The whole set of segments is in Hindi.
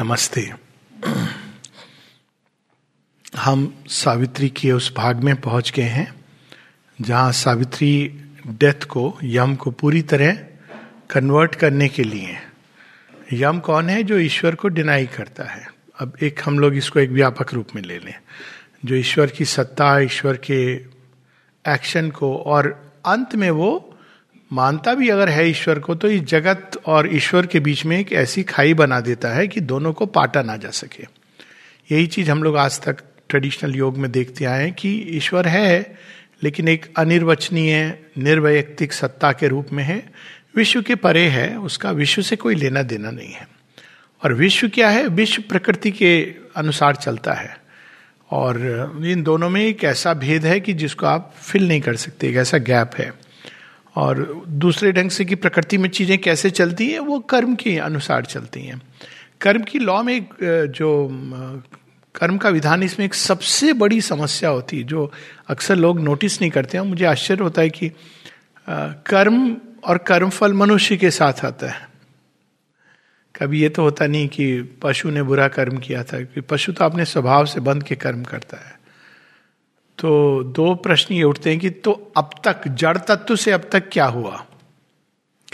नमस्ते। हम सावित्री के उस भाग में पहुँच गए हैं, जहाँ सावित्री डेथ को, यम को पूरी तरह कन्वर्ट करने के लिए यम कौन है जो ईश्वर को डिनाई करता है? अब एक हम लोग इसको एक व्यापक रूप में ले लें। जो ईश्वर की सत्ता, ईश्वर के एक्शन को, और अंत में वो मानता भी अगर है ईश्वर को तो इस जगत और ईश्वर के बीच में एक ऐसी खाई बना देता है कि दोनों को पाटा ना जा सके। यही चीज़ हम लोग आज तक ट्रेडिशनल योग में देखते आए हैं कि ईश्वर है, लेकिन एक अनिर्वचनीय, निर्वैयक्तिक सत्ता के रूप में है। विश्व के परे है, उसका विश्व से कोई लेना देना नहीं है। और विश्व क्या है? विश्व प्रकृति के अनुसार चलता है। और इन दोनों में एक ऐसा भेद है कि जिसको आप फिल नहीं कर सकते, एक ऐसा गैप है। और दूसरे ढंग से कि प्रकृति में चीज़ें कैसे चलती हैं, वो कर्म के अनुसार चलती हैं। कर्म की लॉ में एक जो कर्म का विधान इसमें एक सबसे बड़ी समस्या होती है, जो अक्सर लोग नोटिस नहीं करते हैं। मुझे आश्चर्य होता है कि कर्म और कर्मफल मनुष्य के साथ आता है। कभी ये तो होता नहीं कि पशु ने बुरा कर्म किया था, कि पशु तो अपने स्वभाव से बंद के कर्म करता है। तो दो प्रश्न ये उठते हैं कि तो अब तक, जड़ तत्व से अब तक क्या हुआ?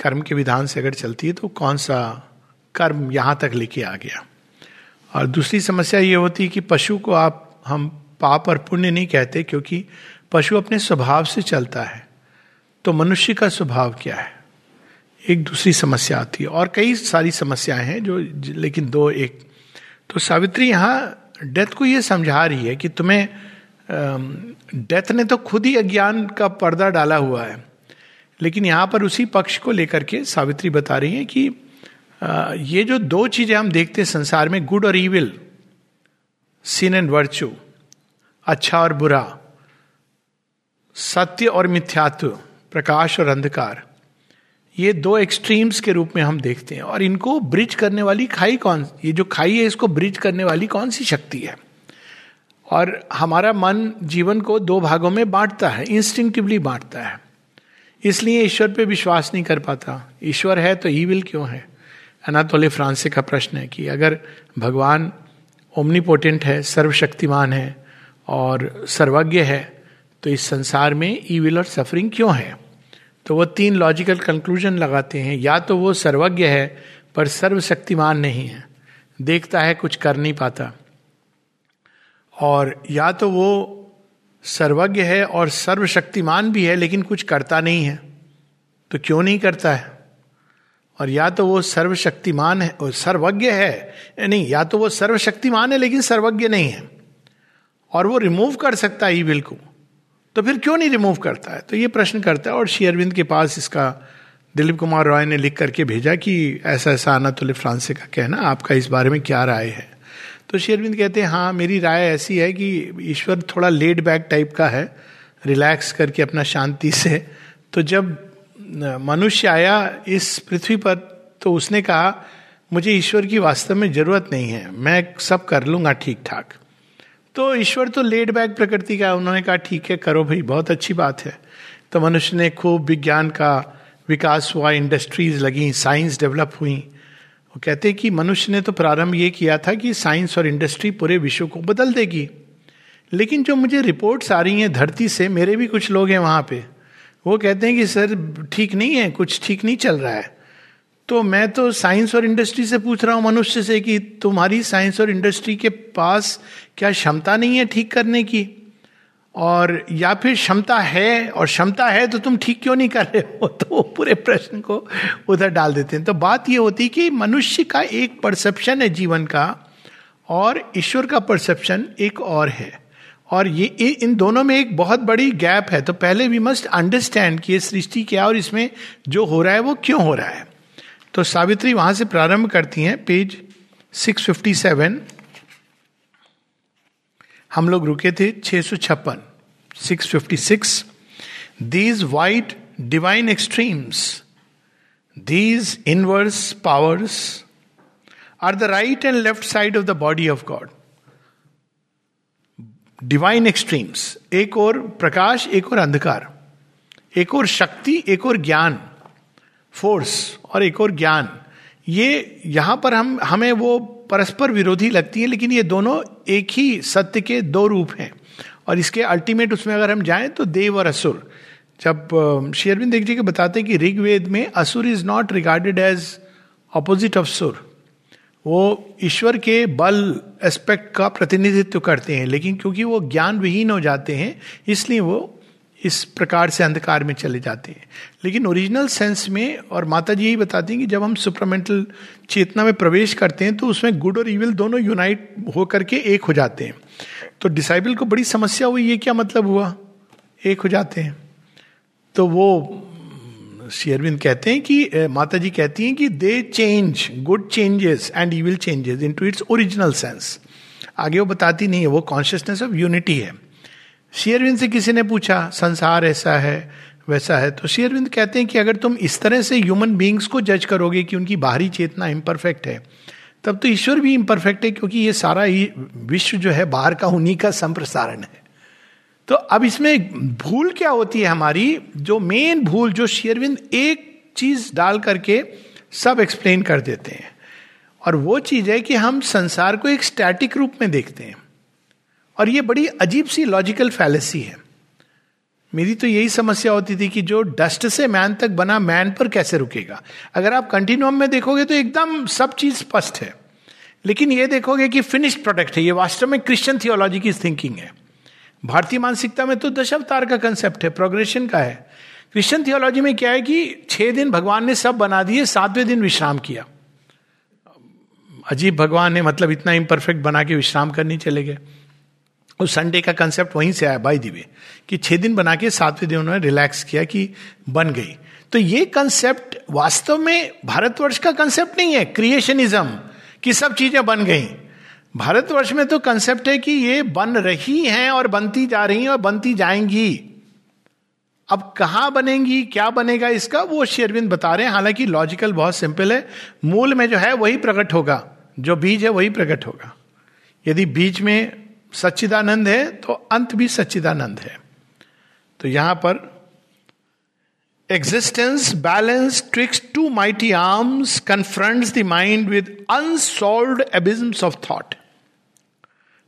कर्म के विधान से अगर चलती है तो कौन सा कर्म यहाँ तक लेके आ गया? और दूसरी समस्या ये होती है कि पशु को आप, हम पाप और पुण्य नहीं कहते क्योंकि पशु अपने स्वभाव से चलता है। तो मनुष्य का स्वभाव क्या है? एक दूसरी समस्या आती है। और कई सारी समस्याएँ हैं जो, लेकिन दो एक। तो सावित्री यहाँ डेथ को ये समझा रही है कि तुम्हें डेथ ने तो खुद ही अज्ञान का पर्दा डाला हुआ है। लेकिन यहाँ पर उसी पक्ष को लेकर के सावित्री बता रही है कि ये जो दो चीज़ें हम देखते हैं संसार में गुड और ईविल सीन एंड वर्चू अच्छा और बुरा, सत्य और मिथ्यात्व, प्रकाश और अंधकार, ये दो एक्सट्रीम्स के रूप में हम देखते हैं। और इनको ब्रिज करने वाली खाई कौन, ये जो खाई है, इसको ब्रिज करने वाली कौन सी शक्ति है? और हमारा मन जीवन को दो भागों में बांटता है इंस्टिंक्टिवली बांटता है। इसलिए ईश्वर पे विश्वास नहीं कर पाता। ईश्वर है तो ईविल क्यों है? अनातोले फ्रांसे का प्रश्न है कि अगर भगवान ओमनीपोटेंट है, सर्वशक्तिमान है और सर्वज्ञ है तो इस संसार में ईविल और सफरिंग क्यों है? तो वो तीन लॉजिकल कंक्लूजन लगाते हैं। या तो वो सर्वज्ञ है, पर सर्वशक्तिमान नहीं है। देखता है, कुछ कर नहीं पाता। और या तो वो सर्वज्ञ है और सर्वशक्तिमान भी है, लेकिन कुछ करता नहीं है। तो क्यों नहीं करता है? और या तो वो सर्वशक्तिमान है, और सर्वज्ञ है, नहीं, या तो वो सर्वशक्तिमान है, लेकिन सर्वज्ञ नहीं है। और वो रिमूव कर सकता है ईविल को। तो फिर क्यों नहीं रिमूव करता है? तो ये प्रश्न करता है, और शेयरविंद के पास इसका दिलीप कुमार रॉय ने लिख करके भेजा कि ऐसा ऐसा आना तुलिप फ्रांसे का कहना, आपका इस बारे में क्या राय है? तो शेरविंद कहते हैं हाँ मेरी राय ऐसी है कि ईश्वर थोड़ा लेड बैक टाइप का है रिलैक्स करके अपना शांति से। तो जब मनुष्य आया इस पृथ्वी पर तो उसने कहा, मुझे ईश्वर की वास्तव में ज़रूरत नहीं है, मैं सब कर लूँगा ठीक ठाक तो ईश्वर तो लेड बैक प्रकृति का, उन्होंने कहा, ठीक है, करो भाई, बहुत अच्छी बात है। तो मनुष्य ने खूब विज्ञान का विकास हुआ इंडस्ट्रीज़ लगी साइंस डेवलप हुई। वो कहते हैं कि मनुष्य ने तो प्रारंभ ये किया था कि साइंस और इंडस्ट्री पूरे विश्व को बदल देगी। लेकिन जो मुझे रिपोर्ट्स आ रही हैं धरती से, मेरे भी कुछ लोग हैं वहाँ पे। वो कहते हैं कि, सर, ठीक नहीं है, कुछ ठीक नहीं चल रहा है। तो मैं तो साइंस और इंडस्ट्री से पूछ रहा हूँ मनुष्य से कि, तुम्हारी साइंस और इंडस्ट्री के पास क्या क्षमता नहीं है ठीक करने की? और या फिर क्षमता है और क्षमता है तो तुम ठीक क्यों नहीं कर रहे हो? तो वो पूरे प्रश्न को उधर डाल देते हैं। तो बात ये होती कि मनुष्य का एक परसेप्शन है जीवन का और ईश्वर का परसेप्शन एक और है। और ये इन दोनों में एक बहुत बड़ी गैप है। तो पहले वी मस्ट अंडरस्टैंड कि ये सृष्टि क्या और इसमें जो हो रहा है वो क्यों हो रहा है। तो सावित्री वहाँ से प्रारंभ करती हैं पेज 657 हम लोग रुके थे छह सौ छप्पन six fifty six these white divine extremes these inverse powers are the right and left side of the body of God divine extremes एक और प्रकाश, एक और अंधकार, एक और शक्ति, एक और ज्ञान फोर्स और एक और ज्ञान. ये यहाँ पर हम, हमें वो परस्पर विरोधी लगती है, लेकिन ये दोनों एक ही सत्य के दो रूप हैं। और इसके अल्टीमेट उसमें अगर हम जाएँ तो देव और असुर। जब शेयरविंद देख जी के बताते हैं कि ऋग्वेद में asura is not regarded as opposite of sura वो ईश्वर के बल एस्पेक्ट का प्रतिनिधित्व करते हैं, लेकिन क्योंकि वो ज्ञान विहीन हो जाते हैं, इसलिए वो इस प्रकार से अंधकार में चले जाते हैं। लेकिन ओरिजिनल सेंस में और माता जी यही बताती हैं कि जब हम सुपरमेंटल चेतना में प्रवेश करते हैं तो उसमें गुड और इविल दोनों यूनाइट होकर के एक हो जाते हैं। तो डिसाइबल को बड़ी समस्या हुई, ये क्या मतलब हुआ? एक हो जाते हैं। तो वो शेयरविंद कहते हैं कि माता जी कहती हैं कि they change good changes and evil changes into its original sense आगे वो बताती नहीं है, वो कॉन्शियसनेस ऑफ़ यूनिटी है। शेयरविंद से किसी ने पूछा, संसार ऐसा है, वैसा है तो शेयरविंद कहते हैं कि अगर तुम इस तरह से ह्यूमन बींग्स को जज करोगे कि उनकी बाहरी चेतना इम्परफेक्ट है, तब तो ईश्वर भी इम्परफेक्ट है क्योंकि ये सारा ही विश्व जो है बाहर का, उन्हीं का संप्रसारण है। तो अब इसमें भूल क्या होती है हमारी? जो मेन भूल, जो शेयरविंद एक चीज़ डाल करके सब एक्सप्लेन कर देते हैं। और वो चीज़ है कि हम संसार को एक स्टैटिक रूप में देखते हैं। और ये बड़ी अजीब सी लॉजिकल फैलेसी है। मेरी तो यही समस्या होती थी कि जो डस्ट से मैन तक बना मैन पर कैसे रुकेगा? अगर आप कंटिन्यूम में देखोगे तो एकदम सब चीज़ स्पष्ट है। लेकिन ये देखोगे कि फिनिश्ड प्रोडक्ट है, ये वास्तव में क्रिश्चियन थियोलॉजी की थिंकिंग है। भारतीय मानसिकता में तो दशावतार का कंसेप्ट है प्रोग्रेशन का है। क्रिश्चियन थियोलॉजी में क्या है कि छह दिन भगवान ने सब बना दिए, सातवें दिन विश्राम किया। अजीब भगवान ने मतलब इतना इम्परफेक्ट बना के विश्राम करने चले गए। उस संडे का कंसेप्ट वहीं से आया बाई दिवे कि छह दिन बना के सातवें दिन उन्होंने रिलैक्स किया कि बन गई। तो ये कंसेप्ट वास्तव में भारतवर्ष का कंसेप्ट नहीं है क्रिएशनिज्म कि सब चीज़ें बन गई। भारतवर्ष में तो कंसेप्ट है कि ये बन रही हैं और बनती जा रही हैं और बनती जाएँगी। अब कहाँ बनेंगी, क्या बनेगा इसका, वो शेरविंद बता रहे हैं। हालाँकि लॉजिकल बहुत सिंपल है, मूल में जो है वही प्रकट होगा, जो बीज है वही प्रकट होगा। यदि बीज में सच्चिदानंद है तो अंत भी सच्चिदानंद है। तो यहाँ पर existence balance tricks two mighty arms confronts the mind with unsolved abysms of thought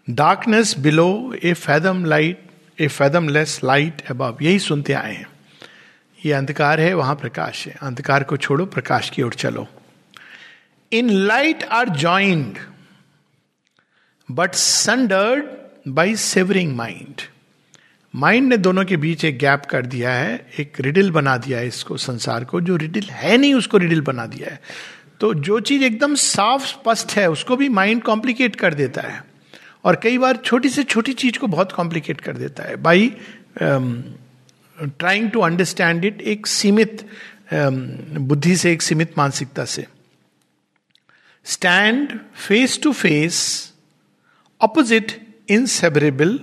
darkness below a fathom light a fathomless light above यही सुनते आए हैं। ये अंधकार है, वहाँ प्रकाश है। अंधकार को छोड़ो, प्रकाश की ओर चलो। In light are joined but sundered by severing mind mind ने दोनों के बीच एक गैप कर दिया है एक रिडिल बना दिया है इसको संसार को जो रिडिल है नहीं उसको रिडिल बना दिया है। तो जो चीज़ एकदम साफ़ स्पष्ट है उसको भी माइंड कॉम्प्लिकेट कर देता है। और कई बार छोटी से छोटी चीज़ को बहुत कॉम्प्लिकेट कर देता है। By trying to understand it एक सीमित um, बुद्धि से एक सीमित मानसिकता से। Stand face to face opposite inseparable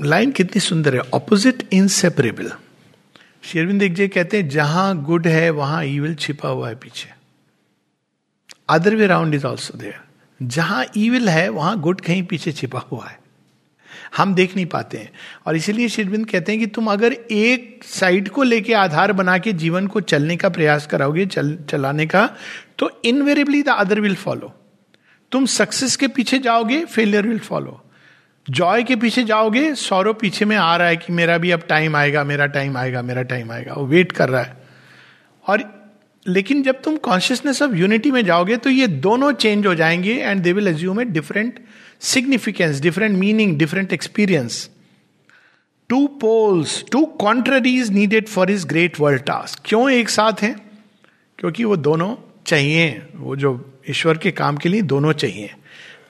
line कितनी सुंदर है ऑपोजिट इनसेपरेबल शेरविंद एक कहते हैं, जहाँ गुड है, वहाँ ईविल छिपा हुआ है पीछे। Other way round is also there जहाँ ईविल है, वहाँ गुड कहीं पीछे छिपा हुआ है। हम देख नहीं पाते हैं। और इसीलिए शेरविंद कहते हैं कि तुम अगर एक साइड को लेके आधार बना के जीवन को चलने का प्रयास कराओगे, चल, चलाने का तो invariably the other will follow तुम सक्सेस के पीछे जाओगे फेलियर विल फॉलो जॉय के पीछे जाओगे सौरव पीछे में आ रहा है कि मेरा भी अब टाइम आएगा, मेरा टाइम आएगा, मेरा टाइम आएगा। वो वेट कर रहा है। और लेकिन जब तुम कॉन्शियसनेस ऑफ़ यूनिटी में जाओगे तो ये दोनों चेंज हो जाएँगे and they will assume a different significance different meaning different experience two poles two contraries needed for his great world task क्यों एक साथ हैं? क्योंकि वो दोनों चाहिए, वो जो ईश्वर के काम के लिए दोनों चाहिए।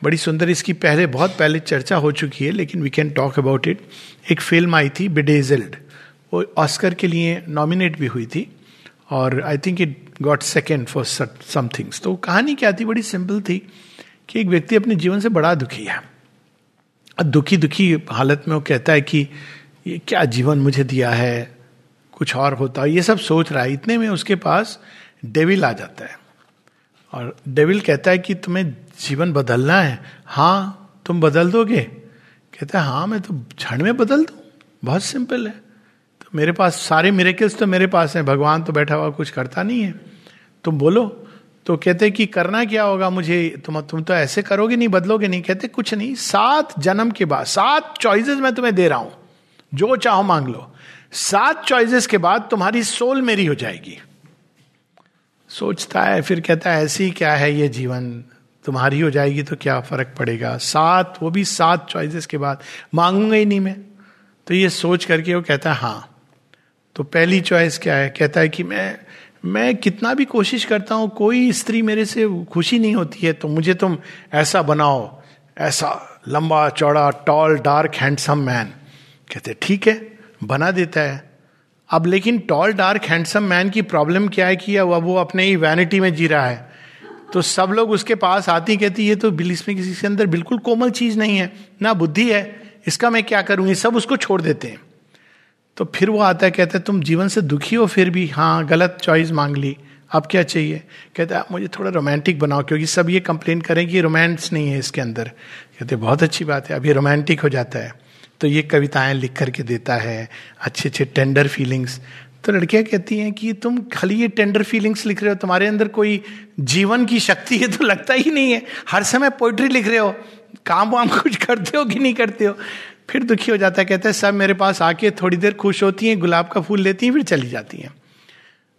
बड़ी सुंदर इसकी पहले, बहुत पहले चर्चा हो चुकी है, लेकिन we can talk about it एक फ़िल्म आई थी बिडेजल्ड वो ऑस्कर के लिए नॉमिनेट भी हुई थी, और I think it got second for some things तो कहानी क्या थी? बड़ी सिंपल थी कि एक व्यक्ति अपने जीवन से बड़ा दुखी है। दुखी दुखी हालत में वो कहता है कि, ये क्या जीवन मुझे दिया है? कुछ और होता है? ये सब सोच रहा है। इतने में उसके पास डेविल आ जाता है। और डेविल कहता है कि तुम्हें जीवन बदलना है। हाँ तुम बदल दोगे? कहता है हाँ मैं तो क्षण में बदल दू। बहुत सिंपल है। तो मेरे पास सारे मेरेकल्स तो मेरे पास हैं। भगवान तो बैठा हुआ कुछ करता नहीं है। तुम बोलो। तो कहते कि करना क्या होगा मुझे? तुम तुम तो ऐसे करोगे नहीं, बदलोगे नहीं। कहते कुछ नहीं। सात जन्म के बाद, सात चॉइसेस मैं तुम्हें दे रहा हूँ। जो चाहो मांग लो। सात चॉइसेस के बाद तुम्हारी सोल मेरी हो जाएगी। सोचता है, फिर कहता है, ऐसी क्या है ये जीवन? तुम्हारी हो जाएगी तो क्या फ़र्क पड़ेगा? सात, वो भी सात चॉइसेस के बाद, मांगूँगा ही नहीं मैं। तो ये सोच करके वो कहता है हाँ। तो पहली चॉइस क्या है? कहता है कि मैं मैं कितना भी कोशिश करता हूँ, कोई स्त्री मेरे से खुशी नहीं होती है तो मुझे तुम ऐसा बनाओ, ऐसा लंबा, चौड़ा टॉल डार्क हैंडसम मैन कहते, ठीक है। बना देता है। अब लेकिन टॉल डार्क हैंडसम मैन की प्रॉब्लम क्या है कि अब वो अपने ही वैनिटी में जी रहा है? तो सब लोग उसके पास आती कहती, ये तो इसमें किसी के अंदर बिल्कुल कोमल चीज़ नहीं है, ना बुद्धि है, इसका मैं क्या करूँगी सब उसको छोड़ देते हैं। तो फिर वो आता है, कहता है, तुम जीवन से दुखी हो फिर भी? हाँ गलत चॉइस मांग ली। अब क्या चाहिए? कहते हैं मुझे थोड़ा रोमांटिक बनाओ, क्योंकि सब ये कंप्लेन करें कि रोमांस नहीं है इसके अंदर। कहते, बहुत अच्छी बात है अभी रोमांटिक हो जाता है। तो ये कविताएँ लिख करके देता है अच्छे अच्छे टेंडर फीलिंग्स तो लड़कियाँ कहती हैं कि तुम खाली ये टेंडर फीलिंग्स लिख रहे हो, तुम्हारे अंदर कोई जीवन की शक्ति है तो लगता ही नहीं है। हर समय पोइट्री लिख रहे हो, काम वाम कुछ करते हो कि नहीं करते हो? फिर दुखी हो जाता है, कहते हैं, सब मेरे पास आके थोड़ी देर खुश होती हैं, गुलाब का फूल लेती हैं, फिर चली जाती हैं।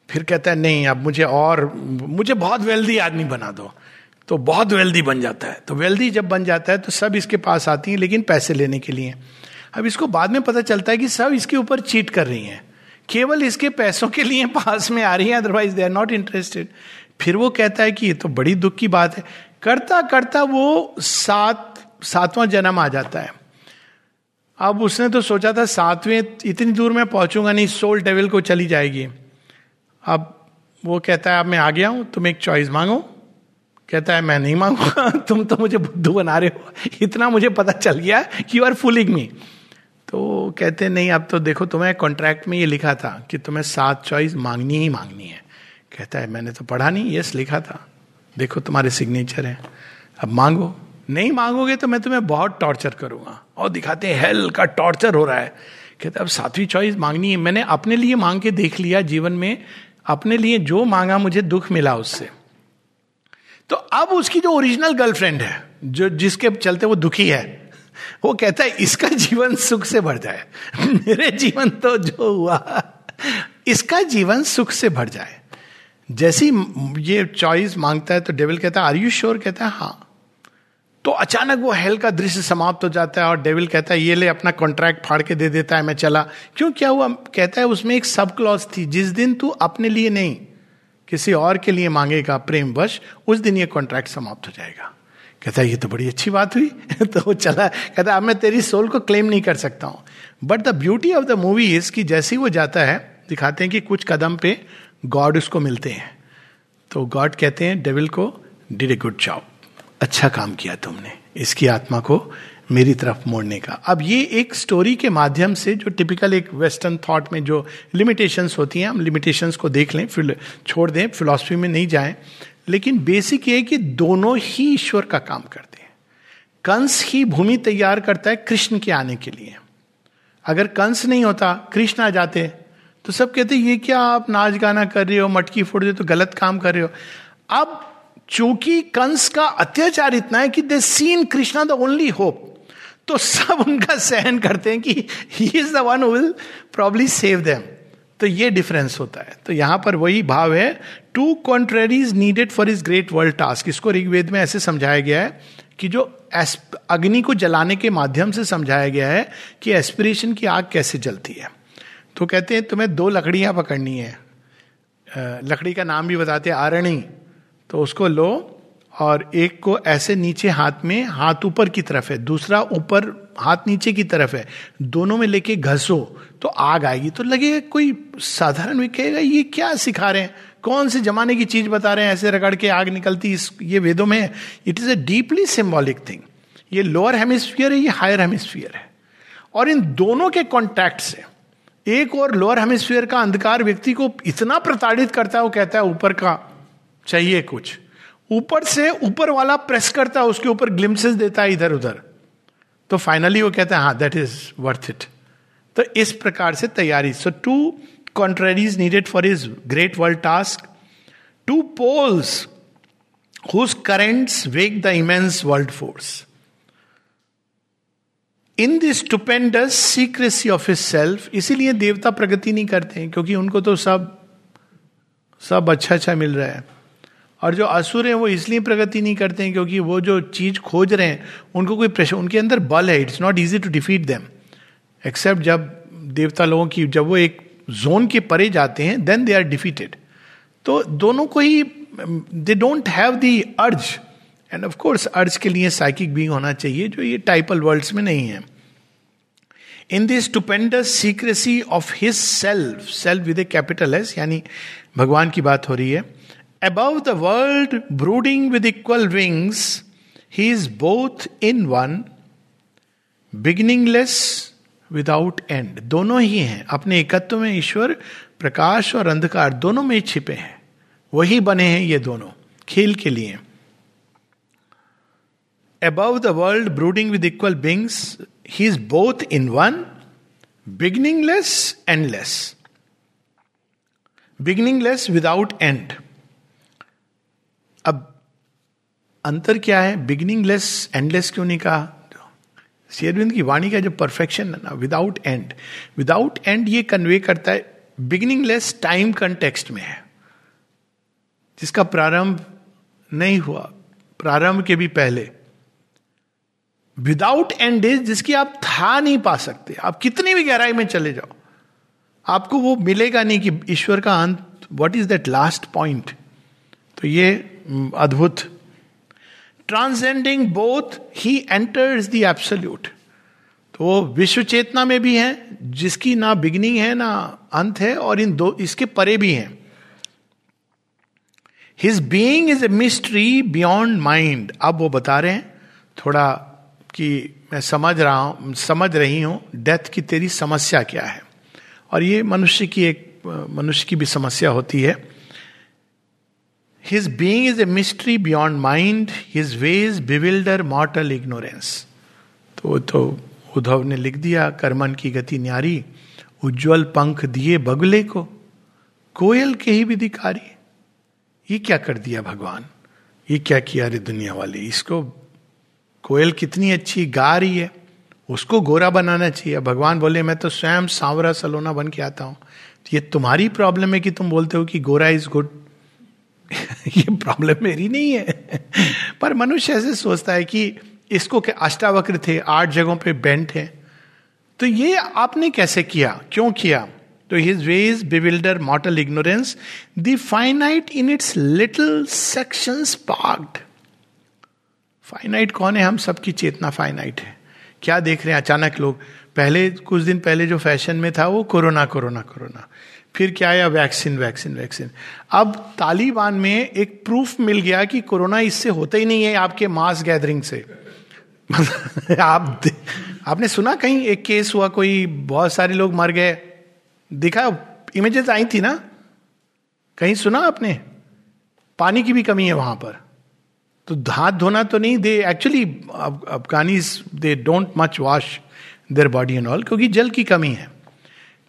फिर कहता है, नहीं, अब मुझे और, मुझे बहुत वेल्दी आदमी बना दो। तो बहुत वेल्दी बन जाता है। तो वेल्दी जब बन जाता है तो सब इसके पास आती हैं, लेकिन पैसे लेने के लिए। अब इसको बाद में पता चलता है कि सब इसके ऊपर चीट कर रही हैं। केवल इसके पैसों के लिए पास में आ रही हैं otherwise they are not interested फिर वो कहता है कि ये तो बड़ी दुख की बात है। करता करता वो सात, सातवां जन्म आ जाता है। अब उसने तो सोचा था सातवें, इतनी दूर मैं पहुंचूँगा नहीं सोल डेविल को चली जाएगी। अब वो कहता है अब मैं आ गया हूँ, तुम एक चॉइस मांगो। कहता है, मैं नहीं मांगूँगा, तुम तो मुझे बुद्धू बना रहे हो। इतना मुझे पता चल गया यू आर फूलिंग मी तो कहते नहीं, अब तो देखो, तुम्हें कॉन्ट्रैक्ट में ये लिखा था कि तुम्हें सात चॉइस मांगनी ही मांगनी है। कहता है, मैंने तो पढ़ा नहीं यस लिखा था। देखो, तुम्हारे सिग्नेचर है। अब मांगो। नहीं मांगोगे तो मैं तुम्हें बहुत टॉर्चर करूँगा। और दिखाते हैं हेल का टॉर्चर हो रहा है। कहते अब सातवीं चॉइस मांगनी है। मैंने अपने लिए मांग के देख लिया जीवन में। अपने लिए जो मांगा मुझे दुख मिला उससे। तो अब उसकी जो ओरिजिनल गर्लफ्रेंड है, जो जिसके चलते वो दुखी है वो कहता है, इसका जीवन सुख से भर जाए। मेरे जीवन तो जो हुआ, इसका जीवन सुख से भर जाए। जैसी ये चॉइस माँगता है तो डेविल कहता है आर यू श्योर कहता है हाँ। तो अचानक वो हेल का दृश्य समाप्त हो जाता है और डेविल कहता है, ये ले, अपना कॉन्ट्रैक्ट फाड़ के दे देता है, मैं चला। क्यों, क्या हुआ? कहता है, उसमें एक सब क्लॉज थी, जिस दिन तू अपने लिए नहीं, किसी और के लिए मांगेगा प्रेम वश उस दिन ये कॉन्ट्रैक्ट समाप्त हो जाएगा। कहता है, ये तो बड़ी अच्छी बात हुई। तो वो चला, कहता अब मैं तेरी सोल को क्लेम नहीं कर सकता हूँ। But the beauty of the movie is कि जैसे ही वो जाता है, दिखाते हैं कि कुछ कदम पे गॉड उसको मिलते हैं। तो गॉड कहते हैं डेविल को डिड ए गुड जॉब अच्छा काम किया तुमने। इसकी आत्मा को मेरी तरफ़ मोड़ने का। अब ये एक स्टोरी के माध्यम से जो टिपिकल एक वेस्टर्न थॉट में जो लिमिटेशंस होती हैं, हम लिमिटेशंस को देख लें, फिर छोड़ दें फिलॉसफी में नहीं जाएँ। लेकिन बेसिक ये कि दोनों ही ईश्वर का काम करते हैं। कंस ही भूमि तैयार करता है कृष्ण के आने के लिए। अगर कंस नहीं होता, कृष्ण आ जाते तो सब कहते, ये क्या आप नाच गाना कर रहे हो, मटकी फोड़ रहे हो तो गलत काम कर रहे हो? अब चूँकि कंस का अत्याचार इतना है कि they seen Krishna the only hope तो सब उनका सहन करते हैं कि he is the one will probably save them तो ये डिफरेंस होता है। तो यहाँ पर वही भाव है two contraries needed for his great world task इसको ऋग्वेद में ऐसे समझाया गया है कि जो अग्नि को जलाने के माध्यम से समझाया गया है कि एस्पिरेशन की आग कैसे जलती है। तो कहते हैं, तुम्हें दो लकड़ियाँ पकड़नी है। लकड़ी का नाम भी बताते हैं, आरणी। तो उसको लो और एक को ऐसे नीचे हाथ में, हाथ ऊपर की तरफ़ है। दूसरा ऊपर, हाथ नीचे की तरफ़ है। दोनों में लेके घसो तो आग आएगी। तो लगेगा कोई साधारण भी कहेगा, ये क्या सिखा रहे हैं? कौन से जमाने की चीज़ बता रहे हैं, ऐसे रगड़ के आग निकलती, इस, ये वेदों में? It is a deeply symbolic thing ये लोअर हेमिस्फियर है, ये हायर हेमिस्फियर है। और इन दोनों के कॉन्टैक्ट से, एक और लोअर हेमिस्फियर का अंधकार व्यक्ति को इतना प्रताड़ित करता है, वो कहता है, ऊपर का चाहिए कुछ। ऊपर से ऊपर वाला प्रेस करता है, उसके ऊपर ग्लिम्सेस देता है इधर उधर तो फाइनली वो कहता है हाँ दैट इज़ वर्थ इट तो इस प्रकार से तैयारी। So two contraries needed for his great world task two poles whose currents wake the immense world force in this stupendous secrecy of his self इसीलिए देवता प्रगति नहीं करते हैं, क्योंकि उनको तो सब सब अच्छा अच्छा मिल रहा है। और जो असुर हैं, वो इसलिए प्रगति नहीं करते हैं, क्योंकि वो जो चीज़ खोज रहे हैं, उनको कोई प्रेशर, उनके अंदर बल है it's not easy to defeat them except जब देवता लोगों की, जब वो एक जोन के परे जाते हैं देन दे आर डिफीटेड तो दोनों को ही दे डोंट हैव दी अर्ज़ एंड ऑफ़ कोर्स अर्ज़ के लिए साइकिक बींग होना चाहिए, जो ये टाइपल वर्ल्ड्स में नहीं है. In this stupendous secrecy of his self self with a capital S यानी भगवान की बात हो रही है above the world brooding with equal wings he is both in one beginningless without end दोनों ही हैं। अपने एकत्व में ईश्वर, प्रकाश और अंधकार दोनों में छिपे हैं। वही बने हैं ये दोनों, खेल के लिए। Above the world brooding with equal beings he is both in one beginningless endless beginningless without end अब अंतर क्या है? बिगनिंगलेस एंडलेस क्यों नहीं कहा? शेरविंद की वाणी का जो परफेक्शन है ना विदाउट एंड विदाउट एंड ये कन्वे करता है बिगिनिंगलेस टाइम कंटेक्स्ट में है, जिसका प्रारंभ नहीं हुआ, प्रारंभ के भी पहले। विदाउट एंड इज़ जिसकी आप था नहीं पा सकते। आप कितनी भी गहराई में चले जाओ, आपको वो मिलेगा नहीं कि ईश्वर का अंत what is that last point तो ये अद्भुत transcending both he enters the absolute तो वो विश्व चेतना में भी है, जिसकी ना बिगनिंग है, ना अंत है, और इन दो, इसके परे भी हैं। His being is a mystery beyond mind अब वो बता रहे हैं, थोड़ा कि मैं समझ रहा हूँ, समझ रही हूँ डेथ की तेरी समस्या क्या है? और ये मनुष्य की एक, मनुष्य की भी समस्या होती है। His being is a mystery beyond mind his ways bewilder mortal ignorance तो तो उद्धव ने लिख दिया, कर्मन की गति न्यारी, उज्जवल पंख दिए बगले को, कोयल के ही विधिकारी। ये क्या कर दिया भगवान? ये क्या किया रे दुनिया वाले? इसको, कोयल कितनी अच्छी गा रही है। उसको गोरा बनाना चाहिए। भगवान बोले, मैं तो स्वयं सांवरा सलोना बन के आता हूँ। तो ये तुम्हारी प्रॉब्लम है कि तुम बोलते हो कि गोरा इज़ गुड ये प्रॉब्लम मेरी नहीं है। पर मनुष्य ऐसे सोचता है कि इसको अष्टावक्र थे, आठ जगहों पे बेंट है। तो ये आपने कैसे किया? क्यों किया? तो his ways bewilder mortal ignorance the finite in its little section parked finite कौन है? हम सबकी चेतना फाइनाइट है। क्या देख रहे हैं? अचानक लोग, पहले, कुछ दिन पहले जो फ़ैशन में था, वो कोरोना कोरोना कोरोना। फिर क्या आया? Vaccine vaccine vaccine. अब तालिबान में एक प्रूफ मिल गया कि कोरोना इससे होता ही नहीं है आपके मास गैदरिंग से। आप आपने सुना कहीं एक केस हुआ, कोई बहुत सारे लोग मर गए? दिखा इमेजेस आई थी ना? कहीं सुना आपने? पानी की भी कमी है वहाँ पर। तो हाथ धोना तो नहीं they actually Afghanis they don't much wash their body and all क्योंकि जल की कमी है।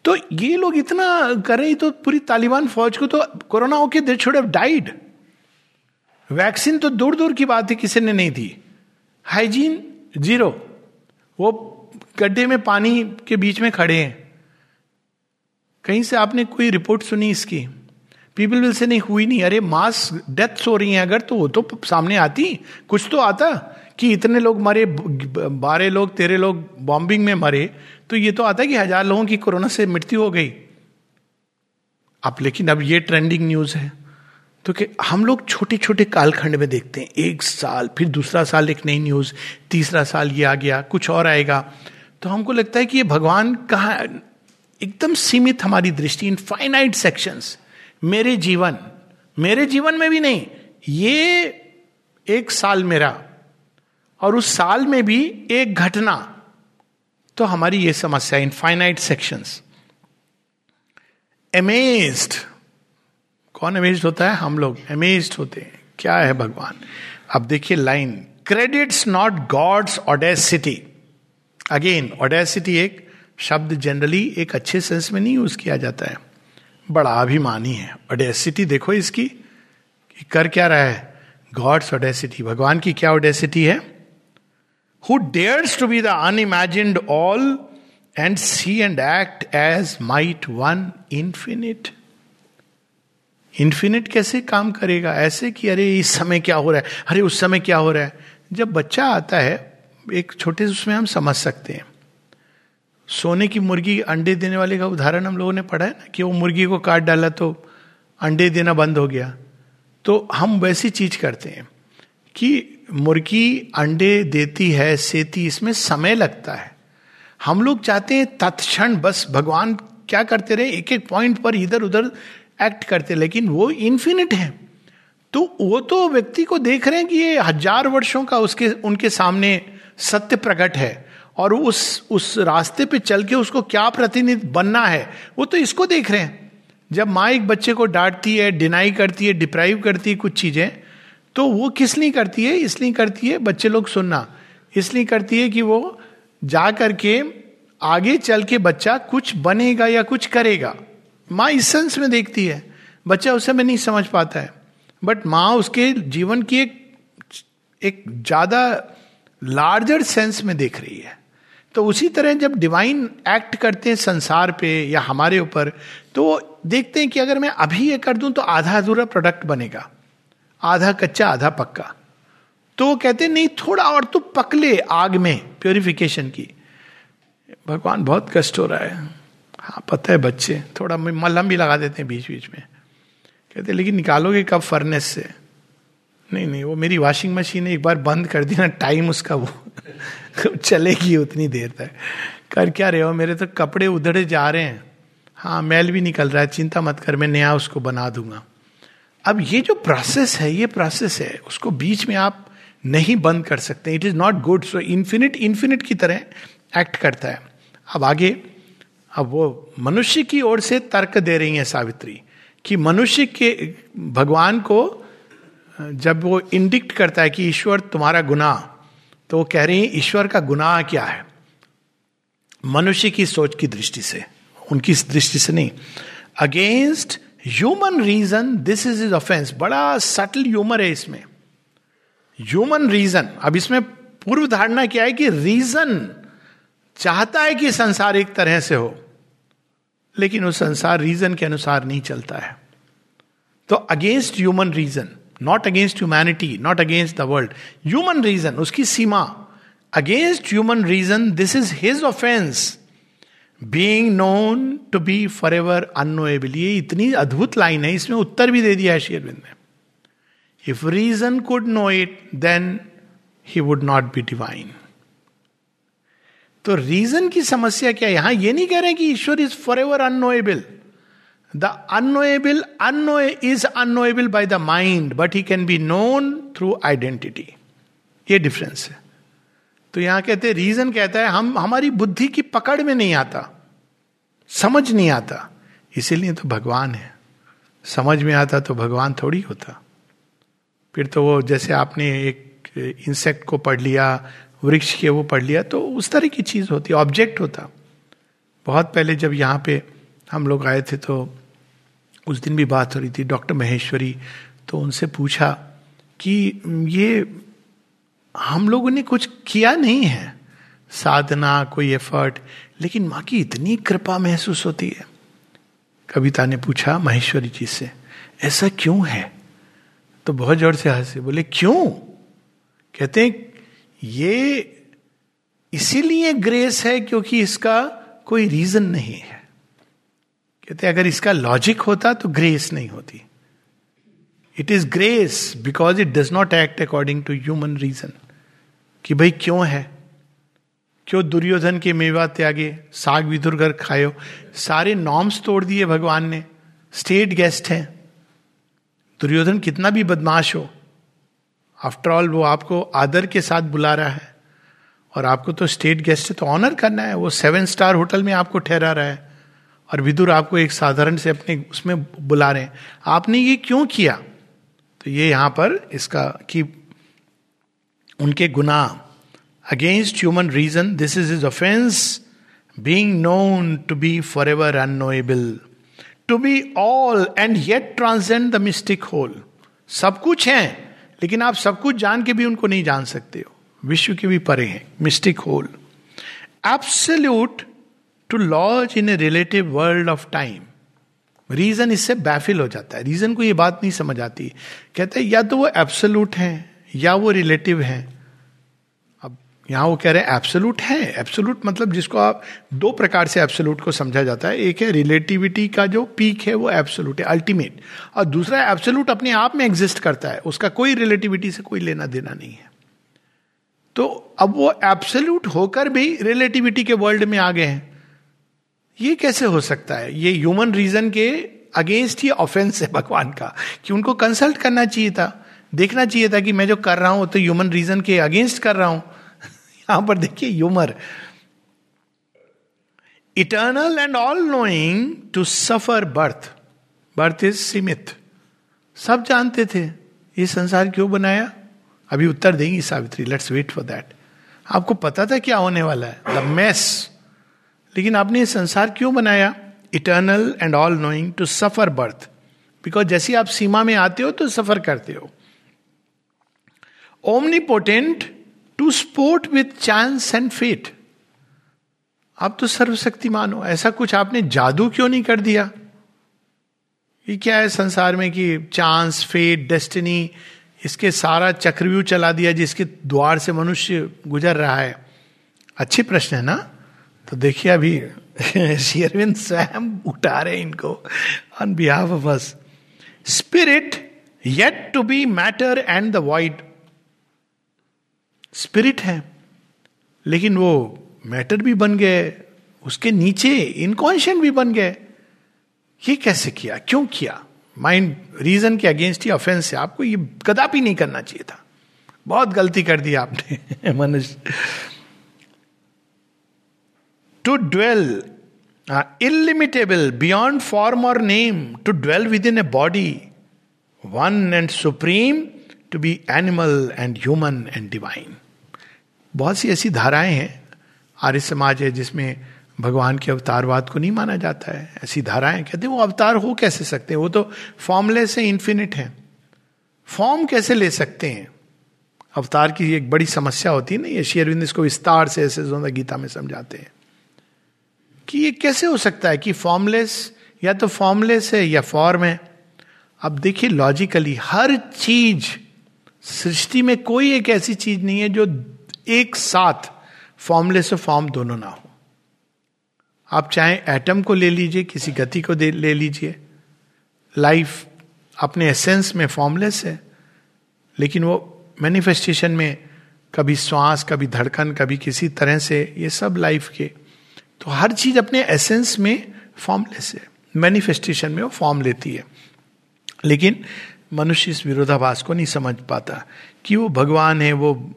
तो ये लोग इतना कर रहे तो पूरी तालिबान फौज को तो कोरोना होके they should have died vaccine तो दूर दूर की बात है, किसी ने नहीं दी। Hygiene zero. वो गड्ढे में पानी के बीच में खड़े हैं। कहीं से आपने कोई रिपोर्ट सुनी इसकी? पीपल विल से नहीं, हुई नहीं। अरे मास डेथ्स हो रही हैं अगर तो वो तो सामने आती। कुछ तो आता कि इतने लोग मरे बारह लोग, तेरह लोग बॉम्बिंग में मरे। तो ये तो आता है कि हज़ार लोगों की कोरोना से मृत्यु हो गई। अब लेकिन अब ये ट्रेंडिंग न्यूज़ है। तो कि हम लोग छोटे छोटे कालखंड में देखते हैं, एक साल, फिर दूसरा साल एक नई न्यूज़ तीसरा साल ये आ गया, कुछ और आएगा। तो हमको लगता है कि ये भगवान कहा, एकदम सीमित हमारी दृष्टि, इन फाइनाइट सेक्शंस मेरे जीवन मेरे जीवन में भी नहीं, ये एक साल मेरा, और उस साल में भी एक घटना तो हमारी ये समस्या इन फाइनाइट सेक्शंस एमेज्ड कौन अमेज्ड होता है? हम लोग अमेज्ड होते हैं। क्या है भगवान? अब देखिए line credits not God's audacity again audacity एक शब्द जनरली एक अच्छे सेंस में नहीं यूज़ किया जाता है। बड़ा अभिमानी है। ऑडेसिटी देखो इसकी, कि कर क्या रहा है? गॉड्स ऑडेसिटी भगवान की क्या ऑडेसिटी है? Who dares to be the unimaged all and see and act as might one infinite infinite कैसे काम करेगा? ऐसे कि अरे, इस समय क्या हो रहा है? अरे, उस समय क्या हो रहा है? जब बच्चा आता है, एक छोटे से उसमें हम समझ सकते हैं। सोने की मुर्गी अंडे देने वाले का उदाहरण हम लोगों ने पढ़ा है ना, कि वो मुर्गी को काट डाला तो अंडे देना बंद हो गया। तो हम वैसी चीज़ करते हैं कि मुर्गी अंडे देती है, सेती, इसमें समय लगता है। हम लोग चाहते हैं तत्क्षण बस भगवान क्या करते रहे एक एक पॉइंट पर इधर उधर एक्ट करते, लेकिन वो इन्फिनिट है। तो वो तो व्यक्ति को देख रहे हैं कि ये हज़ार वर्षों का उसके, उनके सामने सत्य प्रकट है, और उस उस रास्ते पे चल के उसको क्या प्रतिनिधि बनना है, वो तो इसको देख रहे हैं। जब माँ एक बच्चे को डांटती है डिनाई करती है डिप्राइव करती है कुछ चीज़ें तो वो किस लिए करती है? इसलिए करती है बच्चे लोग सुनना। इसलिए करती है कि वो जा करके आगे चल के बच्चा कुछ बनेगा या कुछ करेगा। माँ इस सेंस में देखती है। बच्चा उस समय नहीं समझ पाता है। बट माँ उसके जीवन की एक एक ज़्यादा लार्जर सेंस में देख रही है। तो उसी तरह जब डिवाइन एक्ट करते हैं संसार पे या हमारे ऊपर तो देखते हैं कि अगर मैं अभी ये कर दूँ तो आधा अधूरा प्रोडक्ट बनेगा। आधा कच्चा, आधा पक्का। तो वो कहते, नहीं, थोड़ा और तो पकले आग में प्योरिफिकेशन की। भगवान, बहुत कष्ट हो रहा है। हाँ पता है बच्चे, थोड़ा मलहम भी लगा देते हैं बीच बीच में। कहते, लेकिन निकालोगे कब फर्नेस से? नहीं नहीं, वो मेरी वॉशिंग मशीन एक बार बंद कर दी ना टाइम उसका वो चलेगी उतनी देर तक। कर क्या रहे हो? मेरे तो कपड़े उधड़े जा रहे हैं। हाँ मैल भी निकल रहा है, चिंता मत कर, मैं नया उसको बना दूँगा। अब ये जो प्रोसेस है, ये प्रोसेस है, उसको बीच में आप नहीं बंद कर सकते। It is not good so infinite infinite की तरह एक्ट करता है। अब आगे, अब वो मनुष्य की ओर से तर्क दे रही है सावित्री कि मनुष्य के, भगवान को, जब वो इंडिक्ट करता है कि ईश्वर तुम्हारा गुनाह तो वो कह रही है, ईश्वर का गुनाह क्या है? मनुष्य की सोच की दृष्टि से, उनकी दृष्टि से नहीं। Against human reason this is is offence बड़ा सटल ह्यूमर है इसमें। ह्यूमन रीजन अब इसमें पूर्व धारणा क्या है कि रीजन चाहता है कि संसार एक तरह से हो, लेकिन वो संसार रीजन के अनुसार नहीं चलता है। तो against human reason not against humanity not against the world human reason उसकी सीमा। Against human reason this is his offence being known to be for ever unknowable ये इतनी अद्भुत लाइन है, इसमें उत्तर भी दे दिया है शेयरविंद ने। If reason could know it then he would not be divine तो रीजन की समस्या क्या है? यहाँ ये नहीं कह रहे कि ईश्वर is for ever unknowable the unknowable unknown is unknowable by the mind but he can be known through identity ये डिफरेंस है। तो यहाँ कहते रीजन कहता है, हम, हमारी बुद्धि की पकड़ में नहीं आता। समझ नहीं आता। इसीलिए तो भगवान है। समझ में आता तो भगवान थोड़ी होता। फिर तो वो जैसे आपने एक इंसेक्ट को पढ़ लिया, वृक्ष के वो पढ़ लिया तो उस तरह की चीज़ होती ऑब्जेक्ट होता। बहुत पहले जब यहाँ पे हम लोग आए थे तो उस दिन भी बात हो रही थी, डॉक्टर महेश्वरी तो उनसे पूछा कि ये हम लोगों ने कुछ किया नहीं है। साधना, कोई एफर्ट लेकिन माँ की इतनी कृपा महसूस होती है। कविता ने पूछा, महेश्वरी जी से, ऐसा क्यों है? तो बहुत ज़ोर से हंसे, बोले, क्यों? कहते हैं, ये इसीलिए ग्रेस है क्योंकि इसका कोई रीजन नहीं है। कहते अगर इसका लॉजिक होता तो ग्रेस नहीं होती। It is grace because it does not act according to human reason कि भाई क्यों है? क्यों दुर्योधन के मेवा त्यागे, साग विधुर कर खायो? सारे नॉर्म्स तोड़ दिए भगवान ने। स्टेट गेस्ट हैं। दुर्योधन कितना भी बदमाश हो। आफ्टर ऑल वो आपको आदर के साथ बुला रहा है। और आपको तो स्टेट गेस्ट है तो ऑनर करना है। वो सेवन स्टार होटल में आपको ठहरा रहा है। और विदुर आपको एक साधारण से अपने उसमें बुला रहे हैं। आपने ये क्यों किया? तो ये यहाँ पर इसका कि उनके गुना against human reason this is is offence being known to be for ever unknowable to be all and yet transcend the mystic whole सब कुछ है, लेकिन आप सब कुछ जान के भी उनको नहीं जान सकते हो। विश्व के भी परे हैं mystic whole absolute to lodge in a relative world of time reason इससे बैफिल हो जाता है। रीजन को ये बात नहीं समझ आती। कहते हैं, या तो वो एब्सोल्यूट है, या वो रिलेटिव है। यहाँ वो कह रहे हैं एब्सोलूट है। एब्सोलूट मतलब जिसको आप दो प्रकार से एब्सोलूट को समझा जाता है। एक है रिलेटिविटी का जो पीक है, वो एब्सोलूट है अल्टीमेट और दूसरा एब्सोलूट अपने आप में एग्जिस्ट करता है। उसका कोई रिलेटिविटी से कोई लेना देना नहीं है। तो अब वो एब्सोल्यूट होकर भी रिलेटिविटी के वर्ल्ड में आ गए हैं। ये कैसे हो सकता है? ये ह्यूमन रीजन के अगेंस्ट ही ऑफेंस है भगवान का, कि उनको कंसल्ट करना चाहिए था। देखना चाहिए था कि मैं जो कर रहा हूँ तो ह्यूमन रीजन के अगेंस्ट कर रहा हूँ। यहाँ पर देखिए humour eternal and all knowing to suffer birth birth is सीमित सब जानते थे, ये संसार क्यों बनाया? अभी उत्तर देंगी Savitri let's wait for that आपको पता था क्या होने वाला है? द मेस लेकिन आपने ये संसार क्यों बनाया? Eternal and all knowing to suffer birth because जैसे आप सीमा में आते हो तो सफ़र करते हो। Omnipotent to sport with chance and fate आप तो सर्वशक्तिमान हो। ऐसा कुछ आपने जादू क्यों नहीं कर दिया? ये क्या है संसार में कि चांस फेट डेस्टिनी इसके सारा चक्रव्यूह चला दिया जिसके द्वार से मनुष्य गुजर रहा है? अच्छे प्रश्न है ना? तो देखिए अभी शेरविंद स्वयं उठा रहे इनको। On behalf of us spirit yet to be matter and the wide spirit है, लेकिन वो मैटर भी बन गए, उसके नीचे इनकॉन्शियंट भी बन गए। ये कैसे किया? क्यों किया? माइंड रीजन के अगेंस्ट ही ऑफेंस है। आपको ये कदापि नहीं करना चाहिए था। बहुत गलती कर दी आपने, मनुष्य। To dwell illimitable beyond form और name to dwell within a body one and supreme to be animal and human and divine बहुत सी ऐसी धाराएँ हैं, आर्य समाज है, जिसमें भगवान के अवतारवाद को नहीं माना जाता है। ऐसी धाराएँ, कहते हैं, वो अवतार हो कैसे सकते हैं? वो तो फॉर्मलेस है इन्फिनिट है। फॉर्म कैसे ले सकते हैं? अवतार की एक बड़ी समस्या होती है ना, ये शेयरविंद इसको विस्तार से ऐसे गीता में समझाते हैं। कि ये कैसे हो सकता है कि फॉर्मलेस या तो फॉर्मलेस है या फॉर्म है? अब देखिए लॉजिकली हर चीज़, सृष्टि में कोई एक ऐसी चीज़ नहीं है जो एक साथ फॉर्मलेस और फॉर्म दोनों ना हो। आप चाहे एटम को ले लीजिए, किसी गति को ले लीजिए। लाइफ अपने एसेंस में फॉर्मलेस है, लेकिन वो मैनिफेस्टेशन में कभी श्वास, कभी धड़कन, कभी किसी तरह से ये सब लाइफ के तो हर चीज़ अपने एसेंस में फॉर्मलेस है। मैनिफेस्टेशन में वो फॉर्म लेती है। लेकिन मनुष्य इस विरोधाभास को नहीं समझ पाता कि वो भगवान है, वो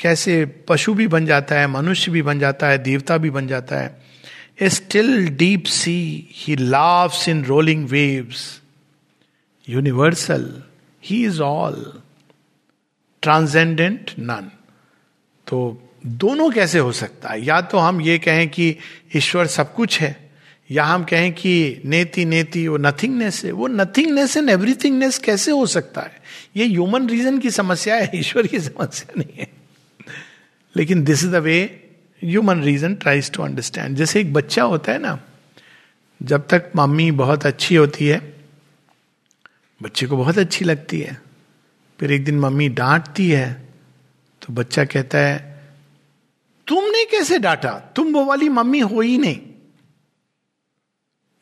कैसे पशु भी बन जाता है, मनुष्य भी बन जाता है, देवता भी बन जाता है। A still deep sea he laves in rolling waves universal he is all transcendent none तो दोनों कैसे हो सकता है? या तो हम ये कहें कि ईश्वर सब कुछ है, या हम कहें कि नेति नेति वो नथिंगनेस है। वो नथिंगनेस एंड एवरीथिंगनेस कैसे हो सकता है? ये ह्यूमन रीजन की समस्या है, ईश्वर की समस्या नहीं है। लेकिन this is the way human reason tries to understand जैसे एक बच्चा होता है ना, जब तक मम्मी बहुत अच्छी होती है, बच्चे को बहुत अच्छी लगती है। फिर एक दिन मम्मी डांटती है तो बच्चा कहता है कैसे डांटा? तुम वो वाली मम्मी हो ही नहीं।